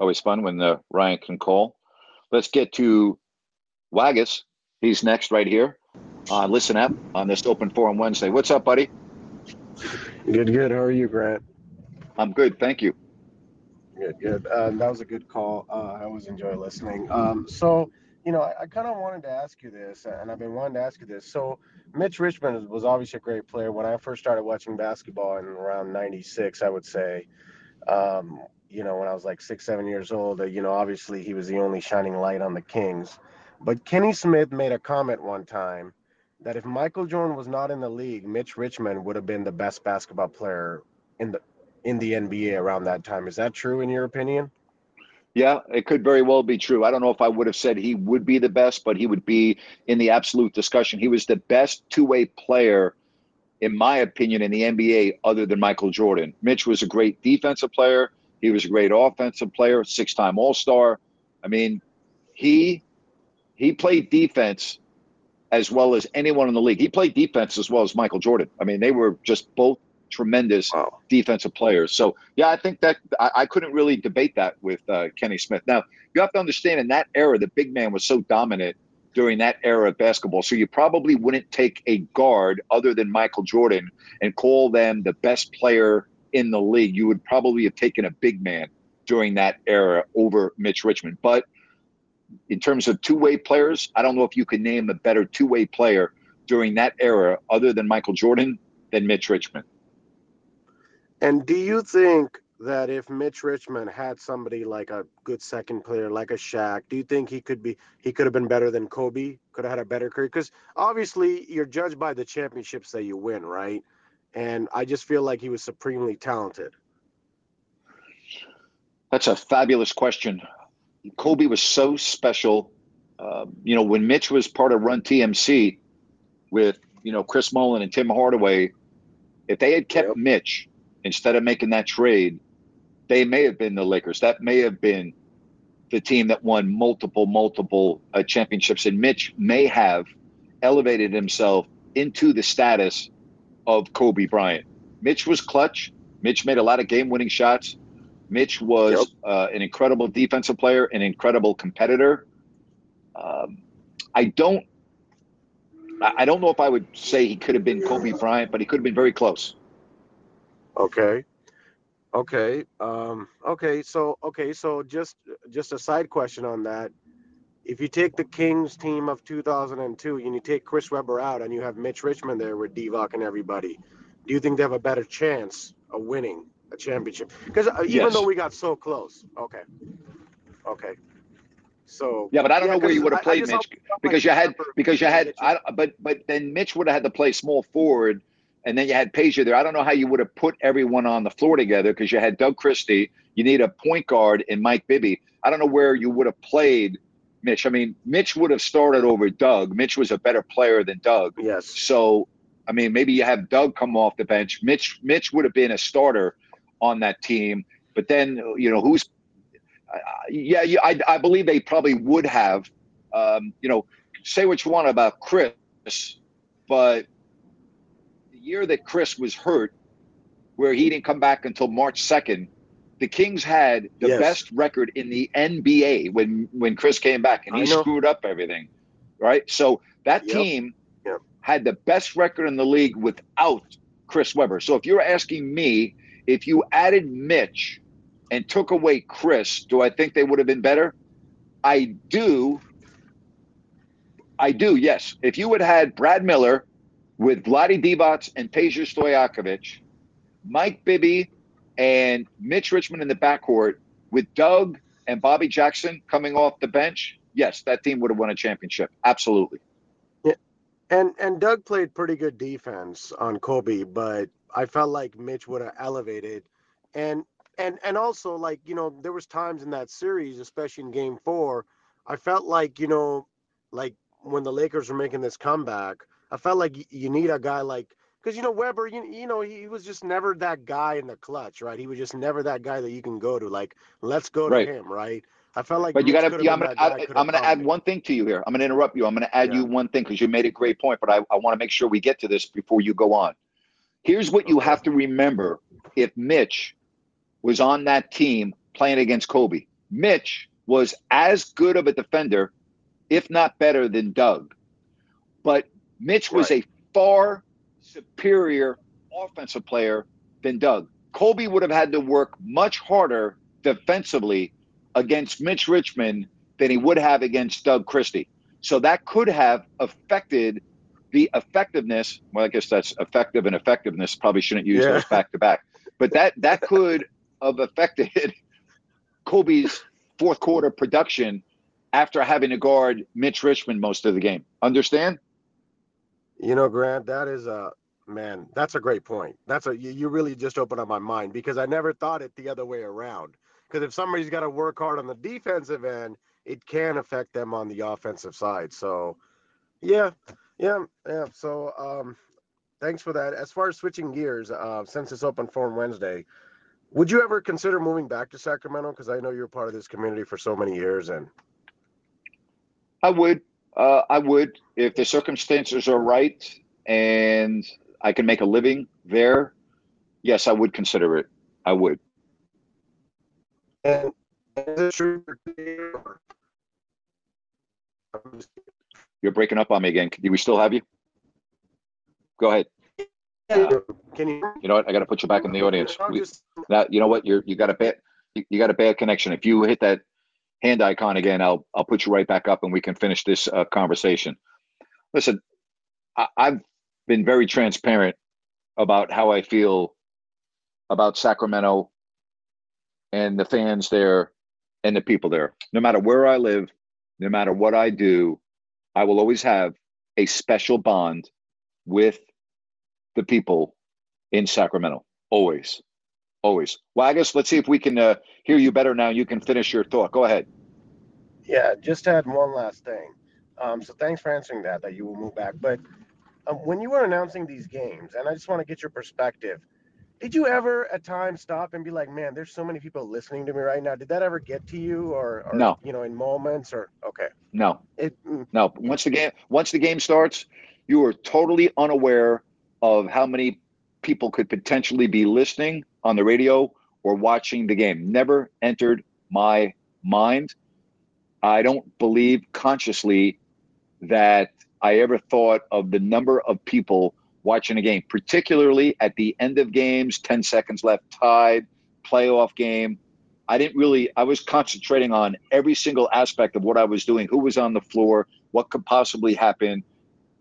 Always fun when the Ryan can call. Let's get to Waggis. He's next right here. Uh, listen up on this open forum Wednesday. What's up, buddy? Good, good. How are you, Grant? I'm good, thank you. Good, good. Uh, that was a good call. Uh, I always enjoy listening. Um, so, you know, I, I kind of wanted to ask you this, and I've been wanting to ask you this. So, Mitch Richmond was obviously a great player. When I first started watching basketball in around '96, I would say, um, you know, when I was like six, seven years old, you know, obviously he was the only shining light on the Kings. But Kenny Smith made a comment one time that if Michael Jordan was not in the league, Mitch Richmond would have been the best basketball player in the in the NBA around that time. Is that true in your opinion? Yeah, it could very well be true. I don't know if I would have said he would be the best, but he would be in the absolute discussion. He was the best two way player, in my opinion, in the NBA other than Michael Jordan. Mitch was a great defensive player. He was a great offensive player, six time All Star. I mean, he he played defense as well as anyone in the league. He played defense as well as Michael Jordan. I mean, they were just both tremendous Wow. defensive players. So yeah, I think that I, I couldn't really debate that with uh, Kenny Smith. Now you have to understand in that era, the big man was so dominant during that era of basketball. So you probably wouldn't take a guard other than Michael Jordan and call them the best player in the league. You would probably have taken a big man during that era over Mitch Richmond. But in terms of two way players, I don't know if you could name a better two way player during that era other than Michael Jordan than Mitch Richmond. And do you think that if Mitch Richmond had somebody like a good second player, like a Shaq, do you think he could be he could have been better than Kobe? Could have had a better career? Because obviously you're judged by the championships that you win, right? And I just feel like he was supremely talented. That's a fabulous question. Kobe was so special. Uh, you know, when Mitch was part of Run TMC with you know Chris Mullin and Tim Hardaway, if they had kept Yep. Mitch instead of making that trade, they may have been the Lakers. That may have been the team that won multiple, multiple uh, championships. And Mitch may have elevated himself into the status of Kobe Bryant. Mitch was clutch. Mitch made a lot of game winning shots. Mitch was Yep. uh, an incredible defensive player, an incredible competitor. Um, I don't. I I don't know if I would say he could have been Kobe Bryant, but he could have been very close. Okay. Okay. Um, okay. So okay. So just just a side question on that. If you take the Kings team of 2002 and you take Chris Webber out and you have Mitch Richmond there with Divac and everybody, do you think they have a better chance of winning a championship? Because uh, even Yes. though we got so close. Okay. Okay. So Yeah, but I don't know where you would have played Mitch because you had because you had I, but but then Mitch would have had to play small forward, and then you had Peja there. I don't know how you would have put everyone on the floor together because you had Doug Christie. You need a point guard in Mike Bibby. I don't know where you would have played Mitch. I mean, Mitch would have started over Doug. Mitch was a better player than Doug. Yes. So, I mean, maybe you have Doug come off the bench. Mitch Mitch would have been a starter on that team. But then, you know, who's uh, yeah, yeah I, I believe they probably would have. Um, you know, say what you want about Chris, but the year that Chris was hurt, where he didn't come back until March second, the Kings had the Yes. best record in the NBA when when Chris came back, and he screwed up everything. Right, so that Yep. team Yep. had the best record in the league without Chris Webber. So if you're asking me, if you added Mitch and took away Chris, do I think they would have been better? I do. I do, yes. If you had had Brad Miller with Vlade Divac and Peja Stojakovic, Mike Bibby and Mitch Richmond in the backcourt with Doug and Bobby Jackson coming off the bench, yes, that team would have won a championship. Absolutely. Yeah. And and Doug played pretty good defense on Kobe, but I felt like Mitch would have elevated. And and and also like, you know, there was times in that series, especially in game 4, I felt like, you know, like when the Lakers were making this comeback, I felt like you need a guy like because you know Webber, you, you know he was just never that guy in the clutch, right? He was just never that guy that you can go to. Like, let's go to Right. him, right? I felt like, But you got to. Yeah, I'm gonna. I, could've I'm gonna add me. one thing to you here. I'm gonna interrupt you. I'm gonna add you one thing because you made a great point. But I, I want to make sure we get to this before you go on. Here's what you have to remember: if Mitch was on that team playing against Kobe, Mitch was as good of a defender, if not better, than Doug. But Mitch was a far superior offensive player than Doug. Kobe would have had to work much harder defensively against Mitch Richmond than he would have against Doug Christie. So that could have affected the effectiveness. Well, I guess that's effective and effectiveness. Probably shouldn't use Yeah. those back to back. But that that [LAUGHS] could have affected Kobe's fourth quarter production after having to guard Mitch Richmond most of the game. Understand? You know, Grant, that is a man. That's a great point. That's a you, you really just opened up my mind because I never thought it the other way around. Because if somebody's got to work hard on the defensive end, it can affect them on the offensive side. So, yeah, yeah, yeah. So, um, thanks for that. As far as switching gears, uh, since it's open forum Wednesday, would you ever consider moving back to Sacramento? Because I know you're part of this community for so many years, and I would. Uh, I would if the circumstances are right and I can make a living there. Yes, I would consider it. I would. and is true? You're breaking up on me again. Do we still have you? Go ahead. Can you? You know what? I got to put you back in the audience. We- Now, you know what? You're you got a bad you, you got a bad connection. If you hit that hand icon again, I'll I'll put you right back up and we can finish this uh, conversation. Listen, I, I've been very transparent about how I feel about Sacramento and the fans there and the people there. No matter where I live, no matter what I do, I will always have a special bond with the people in Sacramento. Always. Always. Waggis, let's see if we can uh, hear you better now. You can finish your thought. Go ahead. Yeah, just add one last thing. Um, so thanks for answering that, that you will move back. But um, when you were announcing these games, and I just want to get your perspective, did you ever at times stop and be like, man, there's so many people listening to me right now? Did that ever get to you or, or No. you know, in moments or, okay. No, It, mm, no. Once the game once the game starts, you are totally unaware of how many people could potentially be listening on the radio or watching the game. Never entered my mind. I don't believe consciously that I ever thought of the number of people watching a game, particularly at the end of games, 10 seconds left, tied, playoff game. I didn't really, I was concentrating on every single aspect of what I was doing, who was on the floor, what could possibly happen,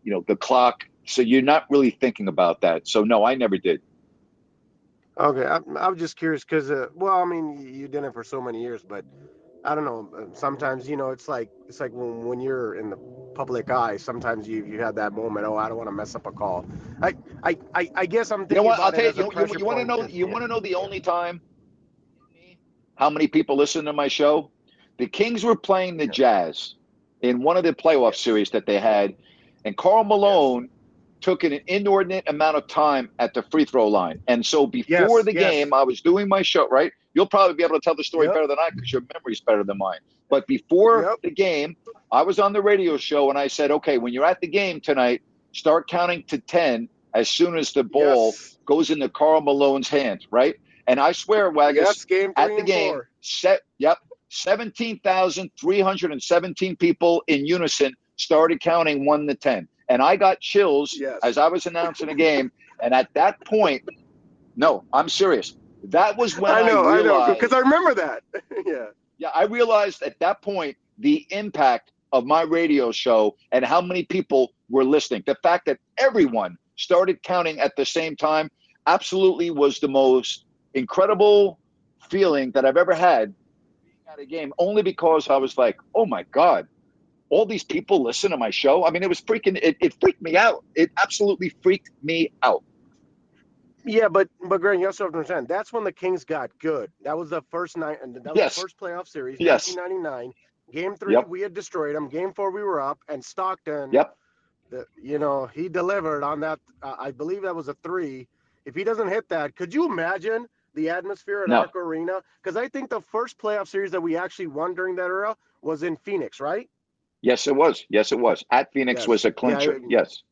you know, the clock. So you're not really thinking about that. So, no, I never did. okay. I, I was just curious because, uh, well, I mean, you did it for so many years, but I don't know. uh, Sometimes, you know, it's like, it's like when, when you're in the public eye, sometimes you, you have that moment, oh, I don't want to mess up a call. I, I, I, I guess I'm You thinking know what? I'll about tell it you, you, you, want to know, just- you yeah. want to know the only time how many people listen to my show? The Kings were playing the Jazz in one of the playoff series that they had, and Karl Malone took an inordinate amount of time at the free throw line. And so before Yes, the yes. game, I was doing my show, right? You'll probably be able to tell the story Yep. better than I because your memory's better than mine. But before Yep. the game, I was on the radio show and I said, okay, when you're at the game tonight, start counting to 10 as soon as the ball Yes. goes into Karl Malone's hands, right? And I swear, Waggis, at the game, set, yep, 17,317 people in unison started counting 1 to 10. And I got chills Yes. as I was announcing a game. And at that point, no, I'm serious. That was when I, I know, I, know, realized, because I remember that. [LAUGHS] yeah. yeah, I realized at that point the impact of my radio show and how many people were listening. The fact that everyone started counting at the same time absolutely was the most incredible feeling that I've ever had being at a game, only because I was like, oh my God, all these people listen to my show. I mean, it was freaking, it, it freaked me out. It absolutely freaked me out. Yeah, but but Grant, you also have to understand that's when the Kings got good. That was the first night, and that was Yes. the first playoff series, Yes. 1999. Game three, Yep. we had destroyed them. Game four, we were up, and Stockton, Yep. the, you know, he delivered on that. Uh, I believe that was a three. If he doesn't hit that, could you imagine the atmosphere at No. Arco Arena? Because I think the first playoff series that we actually won during that era was in Phoenix, right? Yes, it was. Yes, it was. At Phoenix Yes. was a Yeah, clincher. I- yes.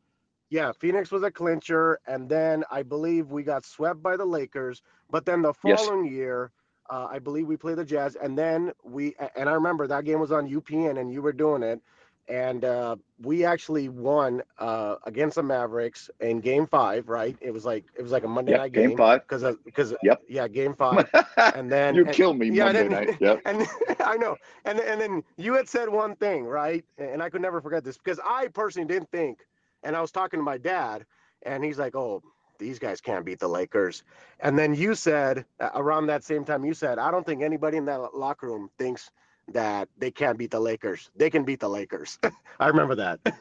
Yeah, Phoenix was a clincher, and then I believe we got swept by the Lakers. But then the Yes. following year, uh, I believe we played the Jazz, and then we and I remember that game was on UPN, and you were doing it, and uh, we actually won uh, against the Mavericks in Game Five, right? It was like it was like a Monday Yep, night game game five. because because Yep. yeah, Game [LAUGHS] Five, and then you and- kill me yeah, Monday night. [LAUGHS] Yep. and [LAUGHS] I know, and and then you had said one thing, right? And I could never forget this because I personally didn't think, and I was talking to my dad, and he's like, "Oh, these guys can't beat the Lakers," and then you said uh, around that same time, you said, "I don't think anybody in that locker room thinks that they can't beat the Lakers. They can beat the Lakers." [LAUGHS] I remember that. [LAUGHS]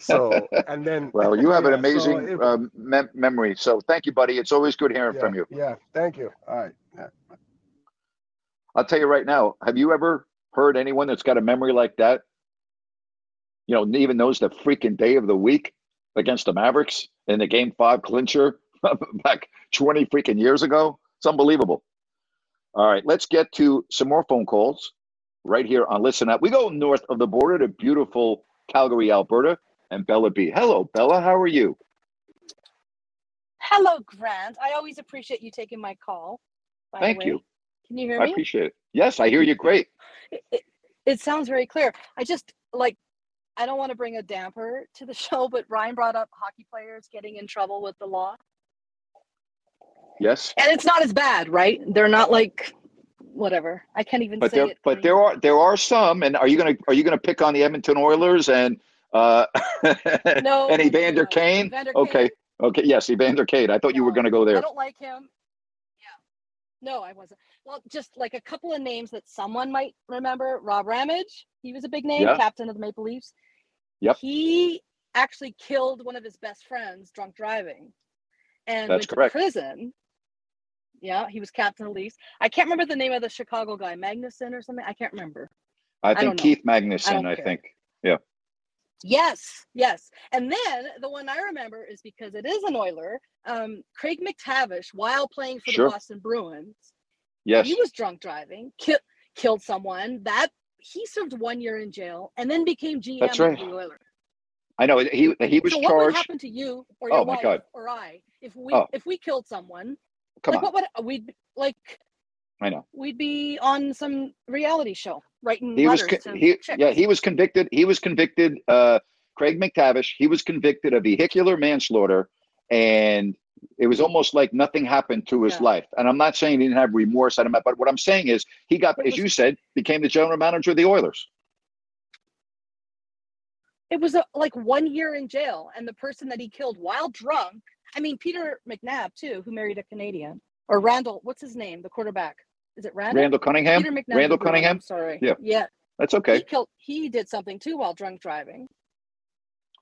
So, and then [LAUGHS] well, you have an yeah, so amazing if- um, mem- memory. So thank you, buddy. It's always good hearing yeah, from you. Yeah, thank you. All right. Yeah. I'll tell you right now. Have you ever heard anyone that's got a memory like that? You know, even knows the freaking day of the week against the Mavericks in the Game Five clincher [LAUGHS] back twenty freaking years ago. It's unbelievable. All right, let's get to some more phone calls right here on Listen Up. We go north of the border to beautiful Calgary, Alberta, and Bella B. Hello, Bella. How are you? Hello, Grant. I always appreciate you taking my call. Thank you. Can you hear me? I appreciate it. Yes, I hear you. Great. It, it, it sounds very clear. I just like, I don't want to bring a damper to the [LAUGHS] show, but Ryan brought up hockey players getting in trouble with the law. Yes. And it's not as bad, right? They're not like, whatever. I can't even but say there it. but there are there are some and are you gonna are you gonna pick on the edmonton oilers and uh [LAUGHS] No, and evander no. kane Evander okay Kane. okay yes evander kane i thought you were gonna go there. I don't like him. Yeah. No, I wasn't. Well, just like a couple of names that someone might remember. Rob Ramage, he was a big name, Yeah. captain of the Maple Leafs. Yep. He actually killed one of his best friends drunk driving and That's went correct. to prison. Yeah, he was captain of the Leafs. I can't remember the name of the Chicago guy, Magnuson or something. I can't remember. I think know. Keith Magnuson. don't I, think. Yeah. Yes, yes. And then the one I remember is because it is an Oiler. Um, Craig MacTavish, while playing for Sure. the Boston Bruins, Yes. he was drunk driving, ki- killed someone. That he served one year in jail and then became GM That's of the Oilers. I know he he was so what would happen to you or your Oh, wife God. or I if we Oh. if we killed someone? Come like on. what would we'd like I know. we'd be on some reality show writing He was con- he chicks. yeah he was convicted. He was convicted. Uh, Craig MacTavish. He was convicted of vehicular manslaughter, and it was almost like nothing happened to his Yeah. life. And I'm not saying he didn't have remorse. I don't. But what I'm saying is he got, as you said, became the general manager of the Oilers. it was a, like one year in jail and the person that he killed while drunk i mean peter mcnabb too who married a canadian or randall what's his name the quarterback is it randall Randall Cunningham. peter mcnabb Randall Cunningham. Sorry Yeah. yeah That's he okay. killed he did something too while drunk driving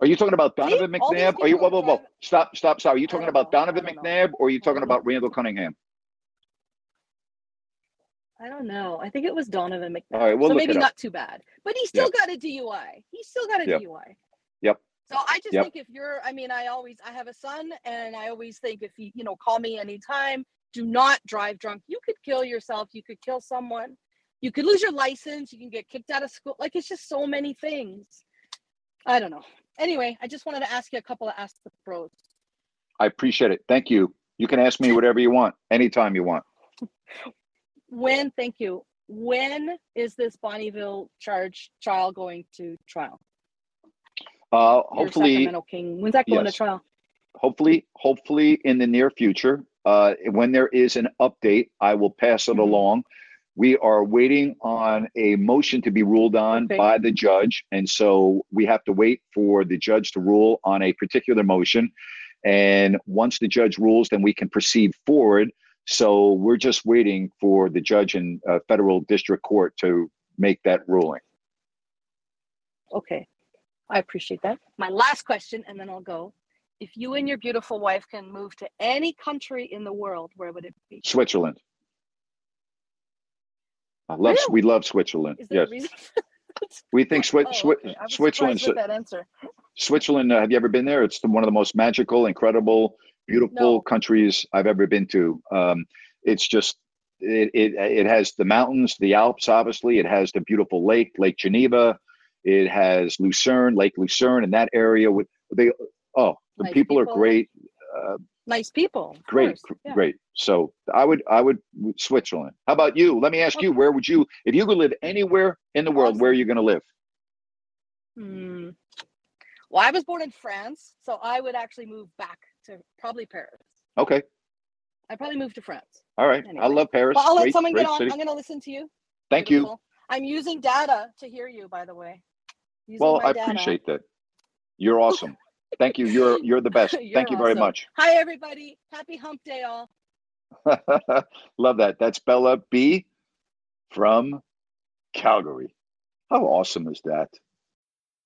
Are you talking about Donovan these McNabb? Are you whoa whoa whoa? Stop stop stop. Are you talking about know. Donovan know. McNabb or are you talking about Randall Cunningham? i don't know i think it was donovan mcnabb All right, we'll so maybe not too bad but he still got a dui he still got a Yep. dui Yep. So I just Yep. think if you're, I mean, I always, I have a son, and I always think if you, you know, call me anytime. Do not drive drunk. You could kill yourself. You could kill someone. You could lose your license. You can get kicked out of school. Like it's just so many things. I don't know. Anyway, I just wanted to ask you a couple of ask the pros. I appreciate it. Thank you. You can ask me whatever you want, anytime you want. When? Thank you. When is this Bonneville charge trial going to trial? Uh, Your hopefully, Sacramento King. When's that going yes. to trial? hopefully, hopefully in the near future. Uh, when there is an update, I will pass it Mhm. along. We are waiting on a motion to be ruled on Okay. by the judge, and so we have to wait for the judge to rule on a particular motion. And once the judge rules, then we can proceed forward. So we're just waiting for the judge in uh, federal district court to make that ruling. Okay. I appreciate that. My last question, and then I'll go. If you and your beautiful wife can move to any country in the world, where would it be? Switzerland. I love Really? we love Switzerland. Yes, [LAUGHS] we think Swi- Oh, Swi- okay. I Switzerland. that answer. Switzerland. Uh, have you ever been there? It's the, one of the most magical, incredible, beautiful No. countries I've ever been to. Um, it's just it, it it has the mountains, the Alps. Obviously, it has the beautiful lake, Lake Geneva. It has Lucerne, Lake Lucerne, in that area. With they, oh, the Nice people, are great. Uh, Nice people. great yeah. great so i would i would switzerland how about you let me ask you where would you if you could live anywhere in the world where are you going to live Hmm. Well, I was born in France, so I would actually move back to probably Paris. okay I'd probably move to France. all right i love paris Well, I'll let someone get on. city. I'm going to listen to you. thank you. I'm using data to hear you, by the way. Using well i data. appreciate that you're awesome thank you. You're you're the best. [LAUGHS] You're thank you very much. Hi, everybody. Happy hump day, all. [LAUGHS] love that. That's bella b from calgary. How awesome is that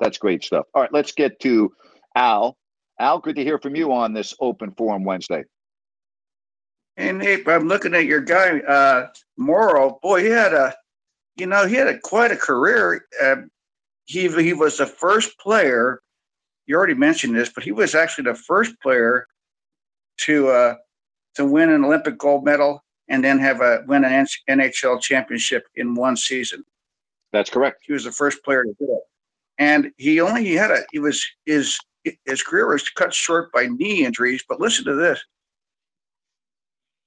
That's great stuff. All right, let's get to Al. Al, good to hear from you on this open forum Wednesday. And Nate, I'm looking at your guy, uh, Morrow. Boy, he had a, you know, he had a, quite a career. Uh, he he was the first player. You already mentioned this, but he was actually the first player to uh, to win an Olympic gold medal and then have a win an NHL championship in one season. That's correct. He was the first player to do it, and he only he had a he was his his career was cut short by knee injuries. But listen to this: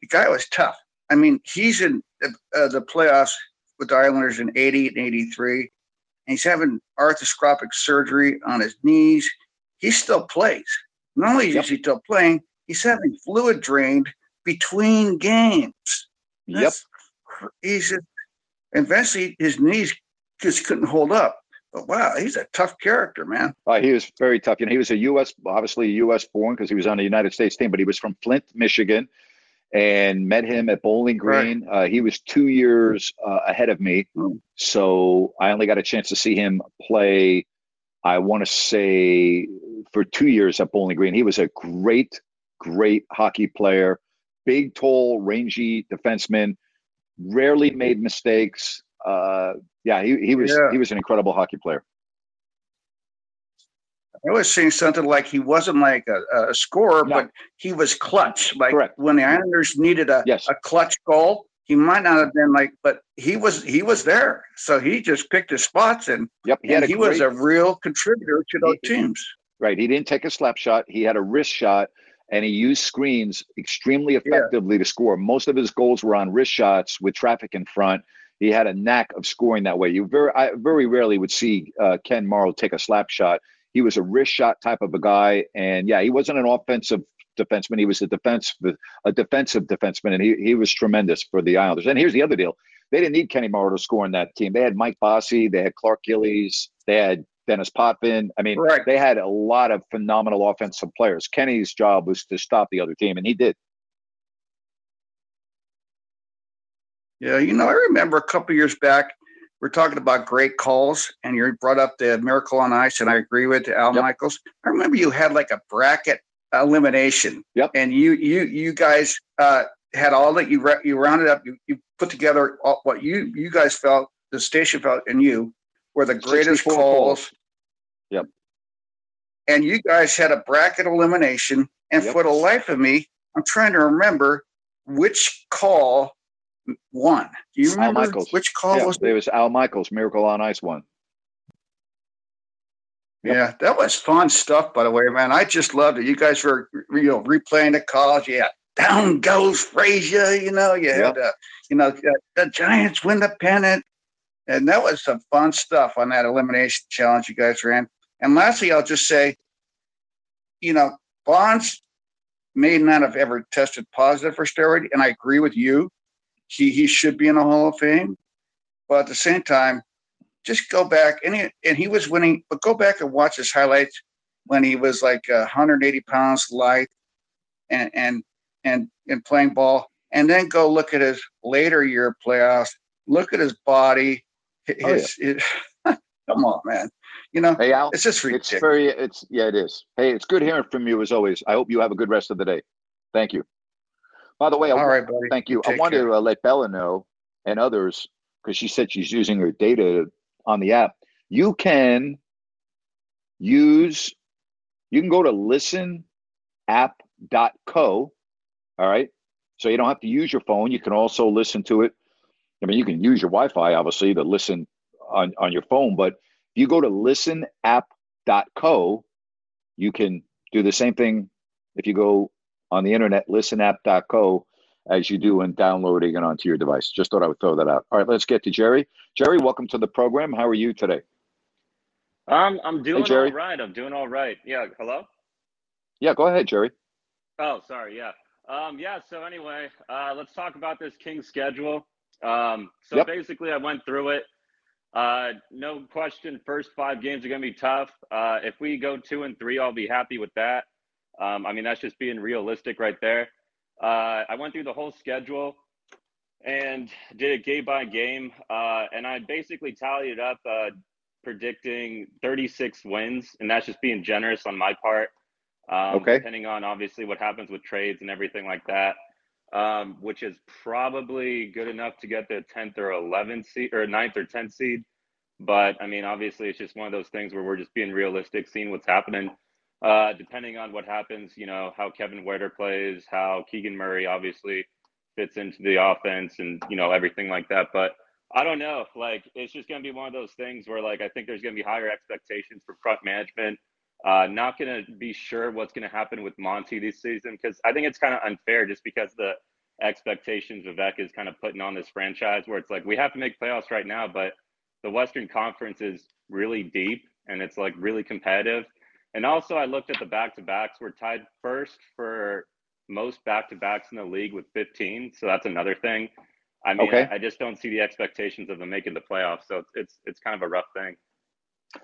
the guy was tough. I mean, he's in uh, the playoffs with the Islanders in '80 and '83, and he's having arthroscopic surgery on his knees. He still plays. Not only is he still playing, he's having fluid drained between games. That's, yep. He's just, eventually his knees just couldn't hold up. But wow, he's a tough character, man. Uh, he was very tough. You know, he was a U.S. obviously U.S. born because he was on the United States team, but he was from Flint, Michigan, and met him at Bowling Green. Right. Uh, he was two years uh, ahead of me, mm. so I only got a chance to see him play. I want to say for two years at Bowling Green. He was a great, great hockey player big, tall, rangy defenseman. Rarely made mistakes. Uh, yeah, he, he was yeah. he was an incredible hockey player. I was saying something like he wasn't like a, a scorer, no. but he was clutch. Like Correct. when the Islanders needed a, yes. a clutch goal, he might not have been like, but he was he was there. So he just picked his spots and, yep, he, and he great, was a real contributor to those he, teams. Right. He didn't take a slap shot. He had a wrist shot and he used screens extremely effectively yeah. to score. Most of his goals were on wrist shots with traffic in front. He had a knack of scoring that way. You very, I very rarely would see uh, Ken Morrow take a slap shot. He was a wrist shot type of a guy, and yeah, he wasn't an offensive defenseman. He was a defense, a defensive defenseman, and he he was tremendous for the Islanders. And here's the other deal: they didn't need Kenny Morrow to score in that team. They had Mike Bossy, they had Clark Gillies, they had Denis Potvin. I mean, right. they had a lot of phenomenal offensive players. Kenny's job was to stop the other team, and he did. Yeah, you know, I remember a couple years back, we're talking about great calls, and you brought up the Miracle on Ice, and I agree with Al yep. Michaels. I remember you had like a bracket elimination. Yep. And you you you guys uh, had all that you you rounded up. You, you put together all, what you you guys felt the station felt and you were the greatest calls. calls. Yep. And you guys had a bracket elimination, and yep. for the life of me, I'm trying to remember which call won. Do you remember Al Michaels. which call yeah, was it? It was Al Michaels, Miracle on Ice one. Yep. Yeah, that was fun stuff, by the way, man. I just loved it. You guys were, you know, replaying the calls. Yeah, down goes Frazier. You know, you yep. had, uh, you know, the Giants win the pennant. And that was some fun stuff on that elimination challenge you guys ran. And lastly, I'll just say, you know, Bonds may not have ever tested positive for steroid, and I agree with you. He he should be in the Hall of Fame, but at the same time, just go back and he, and he was winning. But go back and watch his highlights when he was like 180 pounds light, and and and and playing ball, and then go look at his later year playoffs. Look at his body his, oh, yeah. it, [LAUGHS] come on, man. You know, hey Al, it's just ridiculous. It's very, it's yeah, it is. Hey, it's good hearing from you as always. I hope you have a good rest of the day. Thank you. By the way, all I, right, buddy. Thank you. Take I want care. to uh, let Bella know and others because she said she's using her data on the app. You can use, you can go to listenapp.co. All right. So you don't have to use your phone. You can also listen to it I mean, you can use your Wi-Fi obviously to listen on, on your phone, but if you go to listenapp.co, you can do the same thing if you go on the internet, listenapp.co, as you do in downloading it onto your device. Just thought I would throw that out. All right, let's get to Jerry. Jerry, welcome to the program. How are you today? Um, I'm doing hey, all right. I'm doing all right. Yeah. Hello. Yeah, go ahead, Jerry. Oh, sorry. Yeah. Um, yeah. So anyway, uh, let's talk about this King's schedule. Um, so yep. basically, I went through it. Uh, no question, first five games are going to be tough. Uh, if we go two and three, I'll be happy with that. Um, I mean, that's just being realistic right there. Uh, I went through the whole schedule and did it game by game. Uh, and I basically tallied it up, uh, predicting 36 wins. And that's just being generous on my part. Um, Okay. Depending on obviously what happens with trades and everything like that, um, which is probably good enough to get the 10th or 11th seed or 9th or 10th seed. But I mean, obviously, it's just one of those things where we're just being realistic, seeing what's happening. Uh, depending on what happens, you know, how Kevin Huerter plays, how Keegan Murray obviously fits into the offense and, you know, everything like that. But I don't know. Like, it's just going to be one of those things where, like, I think there's going to be higher expectations for front management. Uh, not going to be sure what's going to happen with Monty this season because I think it's kind of unfair just because the expectations Vivek is kind of putting on this franchise where it's like we have to make playoffs right now, but the Western Conference is really deep and it's like really competitive. And also, I looked at the back to backs. We're tied first for most back to backs in the league with 15. So that's another thing. I mean, Okay. I, I just don't see the expectations of them making the playoffs. So it's, it's, it's kind of a rough thing.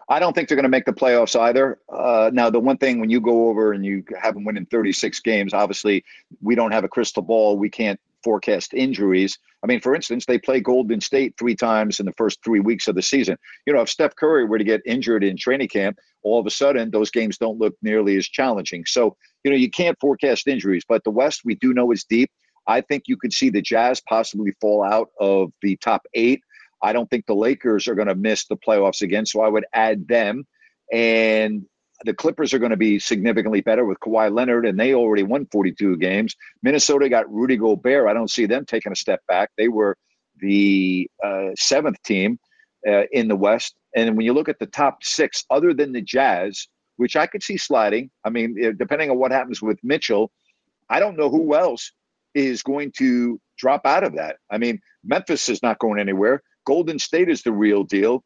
I don't think they're going to make the playoffs either. Uh, now, the one thing when you go over and you have them winning 36 games, obviously we don't have a crystal ball. We can't forecast injuries. I mean, for instance, they play Golden State three times in the first three weeks of the season. You know, if Steph Curry were to get injured in training camp, all of a sudden those games don't look nearly as challenging. So, you know, you can't forecast injuries, but the West we do know is deep. I think you could see the Jazz possibly fall out of the top eight. I don't think the Lakers are going to miss the playoffs again, so I would add them. And the Clippers are going to be significantly better with Kawhi Leonard, and they already won 42 games. Minnesota got Rudy Gobert. I don't see them taking a step back. They were the uh, seventh team uh, in the West. And when you look at the top six, other than the Jazz, which I could see sliding, I mean, eh, depending on what happens with Mitchell, I don't know who else is going to drop out of that. I mean, Memphis is not going anywhere. Golden State is the real deal.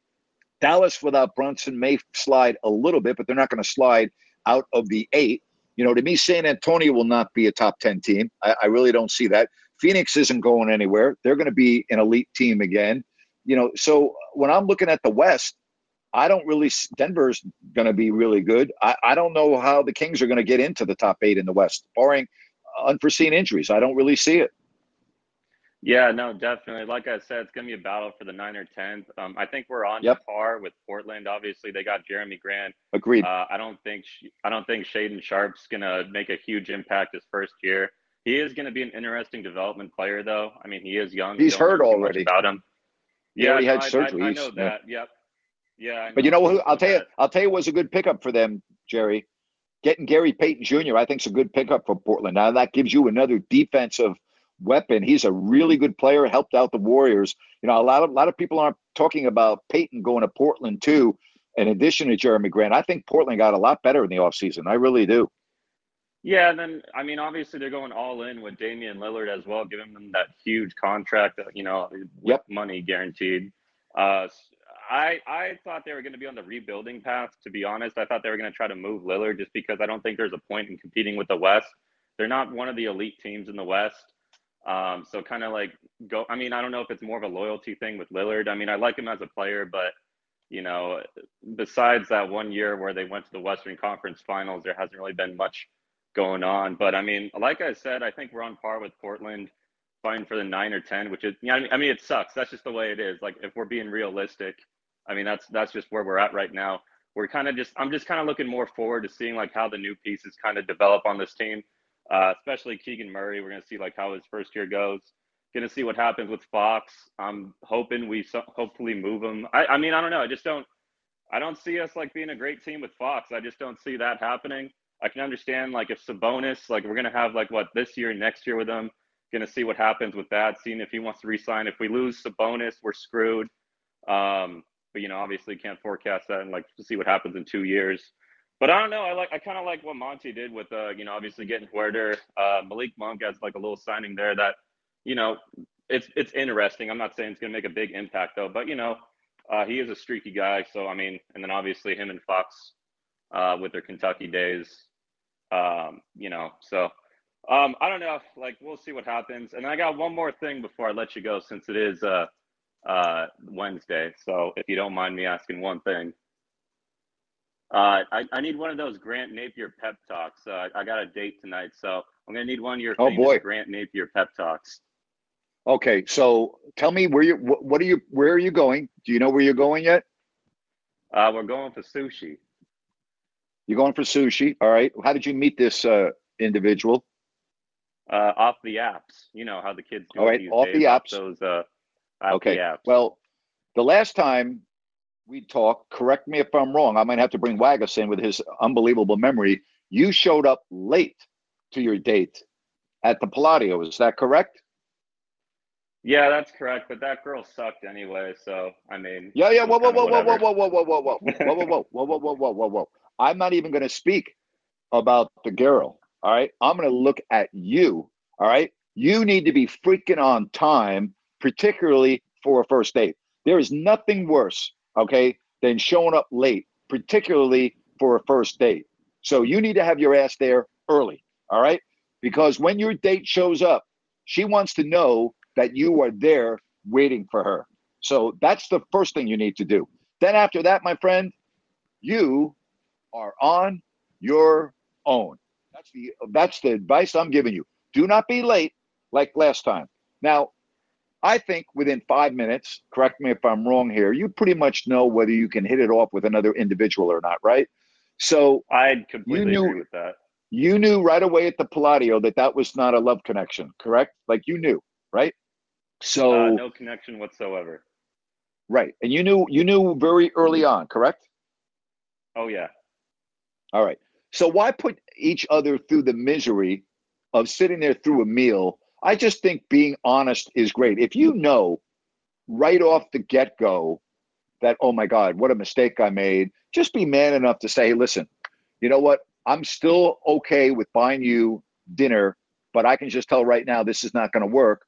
Dallas without Brunson may slide a little bit, but they're not going to slide out of the eight. You know, to me, San Antonio will not be a top 10 team. I, I really don't see that. Phoenix isn't going anywhere. They're going to be an elite team again. You know, so when I'm looking at the West, I don't really, Denver's going to be really good. I, I don't know how the Kings are going to get into the top eight in the West, barring unforeseen injuries. I don't really see it. Yeah, no, definitely. Like I said, it's going to be a battle for the nine or 10th. Um, I think we're on Yep. par with Portland. Obviously, they got Jerami Grant. Agreed. Uh, I don't think I don't think Shaedon Sharpe's going to make a huge impact his first year. He is going to be an interesting development player, though. I mean, he is young. He's hurt already. About him. He already no, had I- I- surgery. I, He's- know yeah. that. Yep. Yeah. I But you know who? I'll tell you. I'll tell you was a good pickup for them, Jerry. Getting Gary Payton Jr. I think is a good pickup for Portland. Now that gives you another defensive weapon. He's a really good player. Helped out the Warriors. You know, a lot of a lot of people aren't talking about Payton going to Portland too. In addition to Jerami Grant, I think Portland got a lot better in the offseason. I really do. Yeah, and then I mean, obviously they're going all in with Damian Lillard as well, giving them that huge contract, you know, Yep. money guaranteed. Uh, I thought they were going to be on the rebuilding path. To be honest, I thought they were going to try to move Lillard just because I don't think there's a point in competing with the West. They're not one of the elite teams in the West. Um, so kind of like go. I mean, I don't know if it's more of a loyalty thing with Lillard. I mean, I like him as a player, but you know, besides that one year where they went to the Western Conference Finals, there hasn't really been much going on. But I mean, like I said, I think we're on par with Portland, fighting for the nine or ten, which is, yeah, I mean, I mean, it sucks. That's just the way it is. Like if we're being realistic, I mean, that's that's just where we're at right now. We're kind of just, I'm just kind of looking more forward to seeing like how the new pieces kind of develop on this team, uh, especially Keegan Murray. We're gonna see like how his first year goes. Gonna see what happens with Fox. I'm hoping we so- hopefully move him. I, I mean, I don't know. I just don't. I don't see us like being a great team with Fox. I just don't see that happening. I can understand like if Sabonis, like we're gonna have like what this year, next year with him. Gonna see what happens with that. Seeing if he wants to resign. If we lose Sabonis, we're screwed. Um, but you know, obviously can't forecast that and like to see what happens in two years. But I don't know. I like I kind of like what Monty did with uh, you know, obviously getting Huerter, uh, Malik Monk as like a little signing there that, you know, it's it's interesting. I'm not saying it's gonna make a big impact though, but you know, uh, he is a streaky guy. So I mean, and then obviously him and Fox uh, with their Kentucky days, um, you know. So um, I don't know. Like we'll see what happens. And I got one more thing before I let you go, since it is uh, uh, Wednesday. So if you don't mind me asking one thing. Uh, I, I need one of those Grant Napear pep talks. Uh, I got a date tonight, so I'm gonna need one of your Oh, boy. Grant Napear pep talks. Okay, so tell me where you what, what are you where are you going? Do you know where you're going yet? Uh, we're going for sushi. You're going for sushi. All right. How did you meet this uh, individual? Uh, off the apps. You know how the kids do All right, off days, the apps. those uh, off Okay. the apps. Well, the last time we talked, correct me if I'm wrong. I might have to bring Waggis in with his unbelievable memory. You showed up late to your date at the Palladio. Is that correct? Yeah, that's correct. But that girl sucked anyway. So I mean, Yeah, yeah. Whoa, whoa, whoa, whoa, whoa, whoa, whoa, whoa, whoa, whoa, whoa, whoa, whoa, whoa, whoa, whoa, whoa, whoa. I'm not even going to speak about the girl. All right. I'm going to look at you. All right. You need to be freaking on time, particularly for a first date. There is nothing worse, okay, than showing up late, particularly for a first date. So you need to have your ass there early. All right. Because when your date shows up, she wants to know that you are there waiting for her. So that's the first thing you need to do. Then after that, my friend, you are on your own. That's the that's the advice I'm giving you. Do not be late like last time. Now, I think within five minutes, correct me if I'm wrong here, you pretty much know whether you can hit it off with another individual or not, right? So I'd completely knew- agree with that. you knew right away at the Palladio that that was not a love connection, correct? Like you knew, right? So Uh, no connection whatsoever. right, and you knew you knew very early on, correct? Oh yeah. All right. So why put each other through the misery of sitting there through a meal? I just think being honest is great. If you know right off the get go that, oh my God, what a mistake I made, just be man enough to say, listen, you know what? I'm still okay with buying you dinner, but I can just tell right now this is not going to work.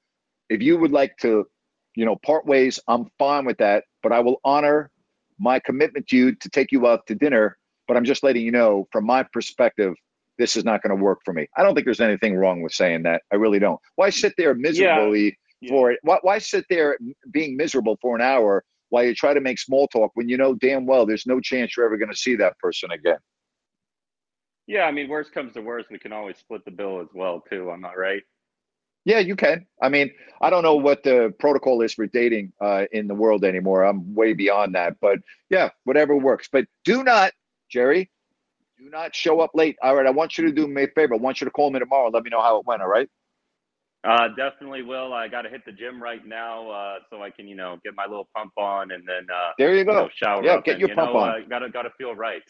If you would like to, you know, part ways, I'm fine with that, but I will honor my commitment to you to take you out to dinner. But I'm just letting you know from my perspective, this is not going to work for me. I don't think there's anything wrong with saying that. I really don't. Why sit there miserably for it? Why, why sit there being miserable for an hour while you try to make small talk when you know damn well there's no chance you're ever going to see that person again? Yeah, I mean, worst comes to worst, we can always split the bill as well too. I'm not right? Yeah, you can. I mean, I don't know what the protocol is for dating uh, in the world anymore. I'm way beyond that. But yeah, whatever works. But do not, Jerry, do not show up late. All right, I want you to do me a favor. I want you to call me tomorrow and let me know how it went. All right. Uh, definitely will. I got to hit the gym right now, uh, so I can, you know, get my little pump on and then, uh, There you go. know, shower Yeah, up get and, your you pump know, on. Uh, gotta, gotta feel right.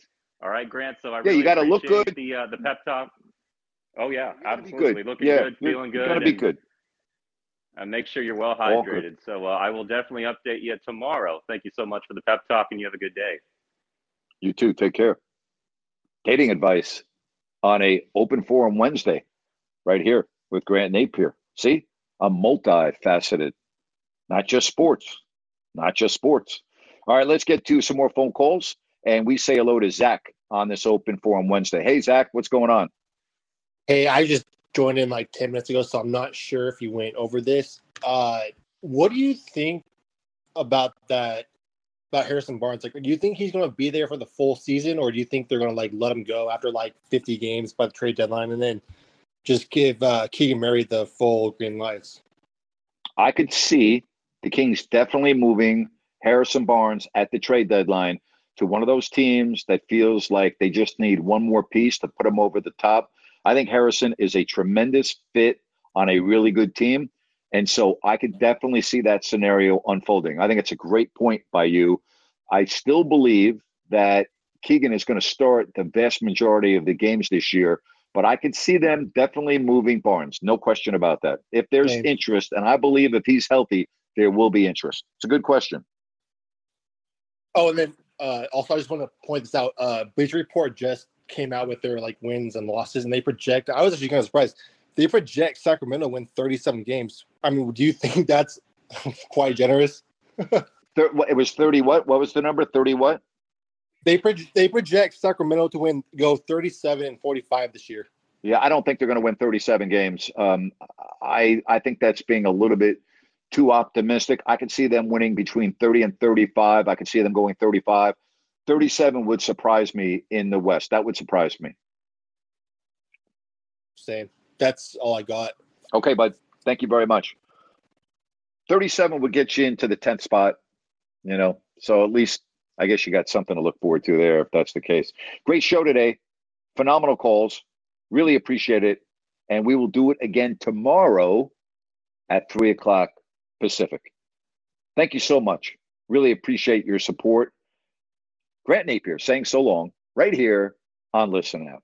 All right, Grant. So I Yeah, really you gotta look good. The, uh, the pep talk. Oh yeah, absolutely. good. Looking yeah, good, feeling you good. gotta be and, good. And make sure you're well hydrated. So uh, I will definitely update you tomorrow. Thank you so much for the pep talk, and you have a good day. You too. Take care. Dating advice on a open forum Wednesday, right here with Grant Napear. See, I'm multifaceted, not just sports, not just sports. All right, let's get to some more phone calls, and we say hello to Zach on this open forum Wednesday. Hey, Zach, what's going on? Hey, I just joined in like 10 minutes ago, so I'm not sure if you went over this. Uh, what do you think about that, about Harrison Barnes? Like, do you think he's going to be there for the full season, or do you think they're going to like let him go after like 50 games by the trade deadline and then just give uh, Keegan Murray the full green lights? I could see the Kings definitely moving Harrison Barnes at the trade deadline to one of those teams that feels like they just need one more piece to put them over the top. I think Harrison is a tremendous fit on a really good team. And so I could definitely see that scenario unfolding. I think it's a great point by you. I still believe that Keegan is going to start the vast majority of the games this year, but I could see them definitely moving Barnes. No question about that. If there's Same. interest, and I believe if he's healthy, there will be interest. It's a good question. Oh, and then uh, also, I just want to point this out. Uh, Bleacher Report just came out with their like wins and losses, and they project. I was actually kind of surprised. They project Sacramento win 37 games. I mean, do you think [LAUGHS] that's [LAUGHS] quite generous? It was 30 what? What was the number? 30 what? They they project Sacramento to win go 37 and 45 this year. Yeah, I don't think they're going to win 37 games. Um, I I think that's being a little bit too optimistic. I can see them winning between 30 and 35. I can see them going 35. 37 would surprise me in the West. That would surprise me. Same. That's all I got. Okay, bud. Thank you very much. 37 would get you into the 10th spot, you know. So at least I guess you got something to look forward to there if that's the case. Great show today. Phenomenal calls. Really appreciate it. And we will do it again tomorrow at three o'clock Pacific. Thank you so much. Really appreciate your support. Grant Napear saying so long right here on Listen Out.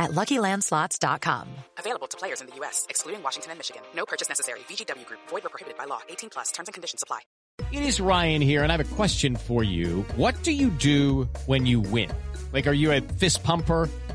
at LuckyLandSlots.com. Available to players in the U.S., excluding Washington and Michigan. No purchase necessary. VGW Group. Void where prohibited by law. 18 plus. Terms and conditions apply. It is Ryan here, and I have a question for you. What do you do when you win? Like, are you a fist pumper?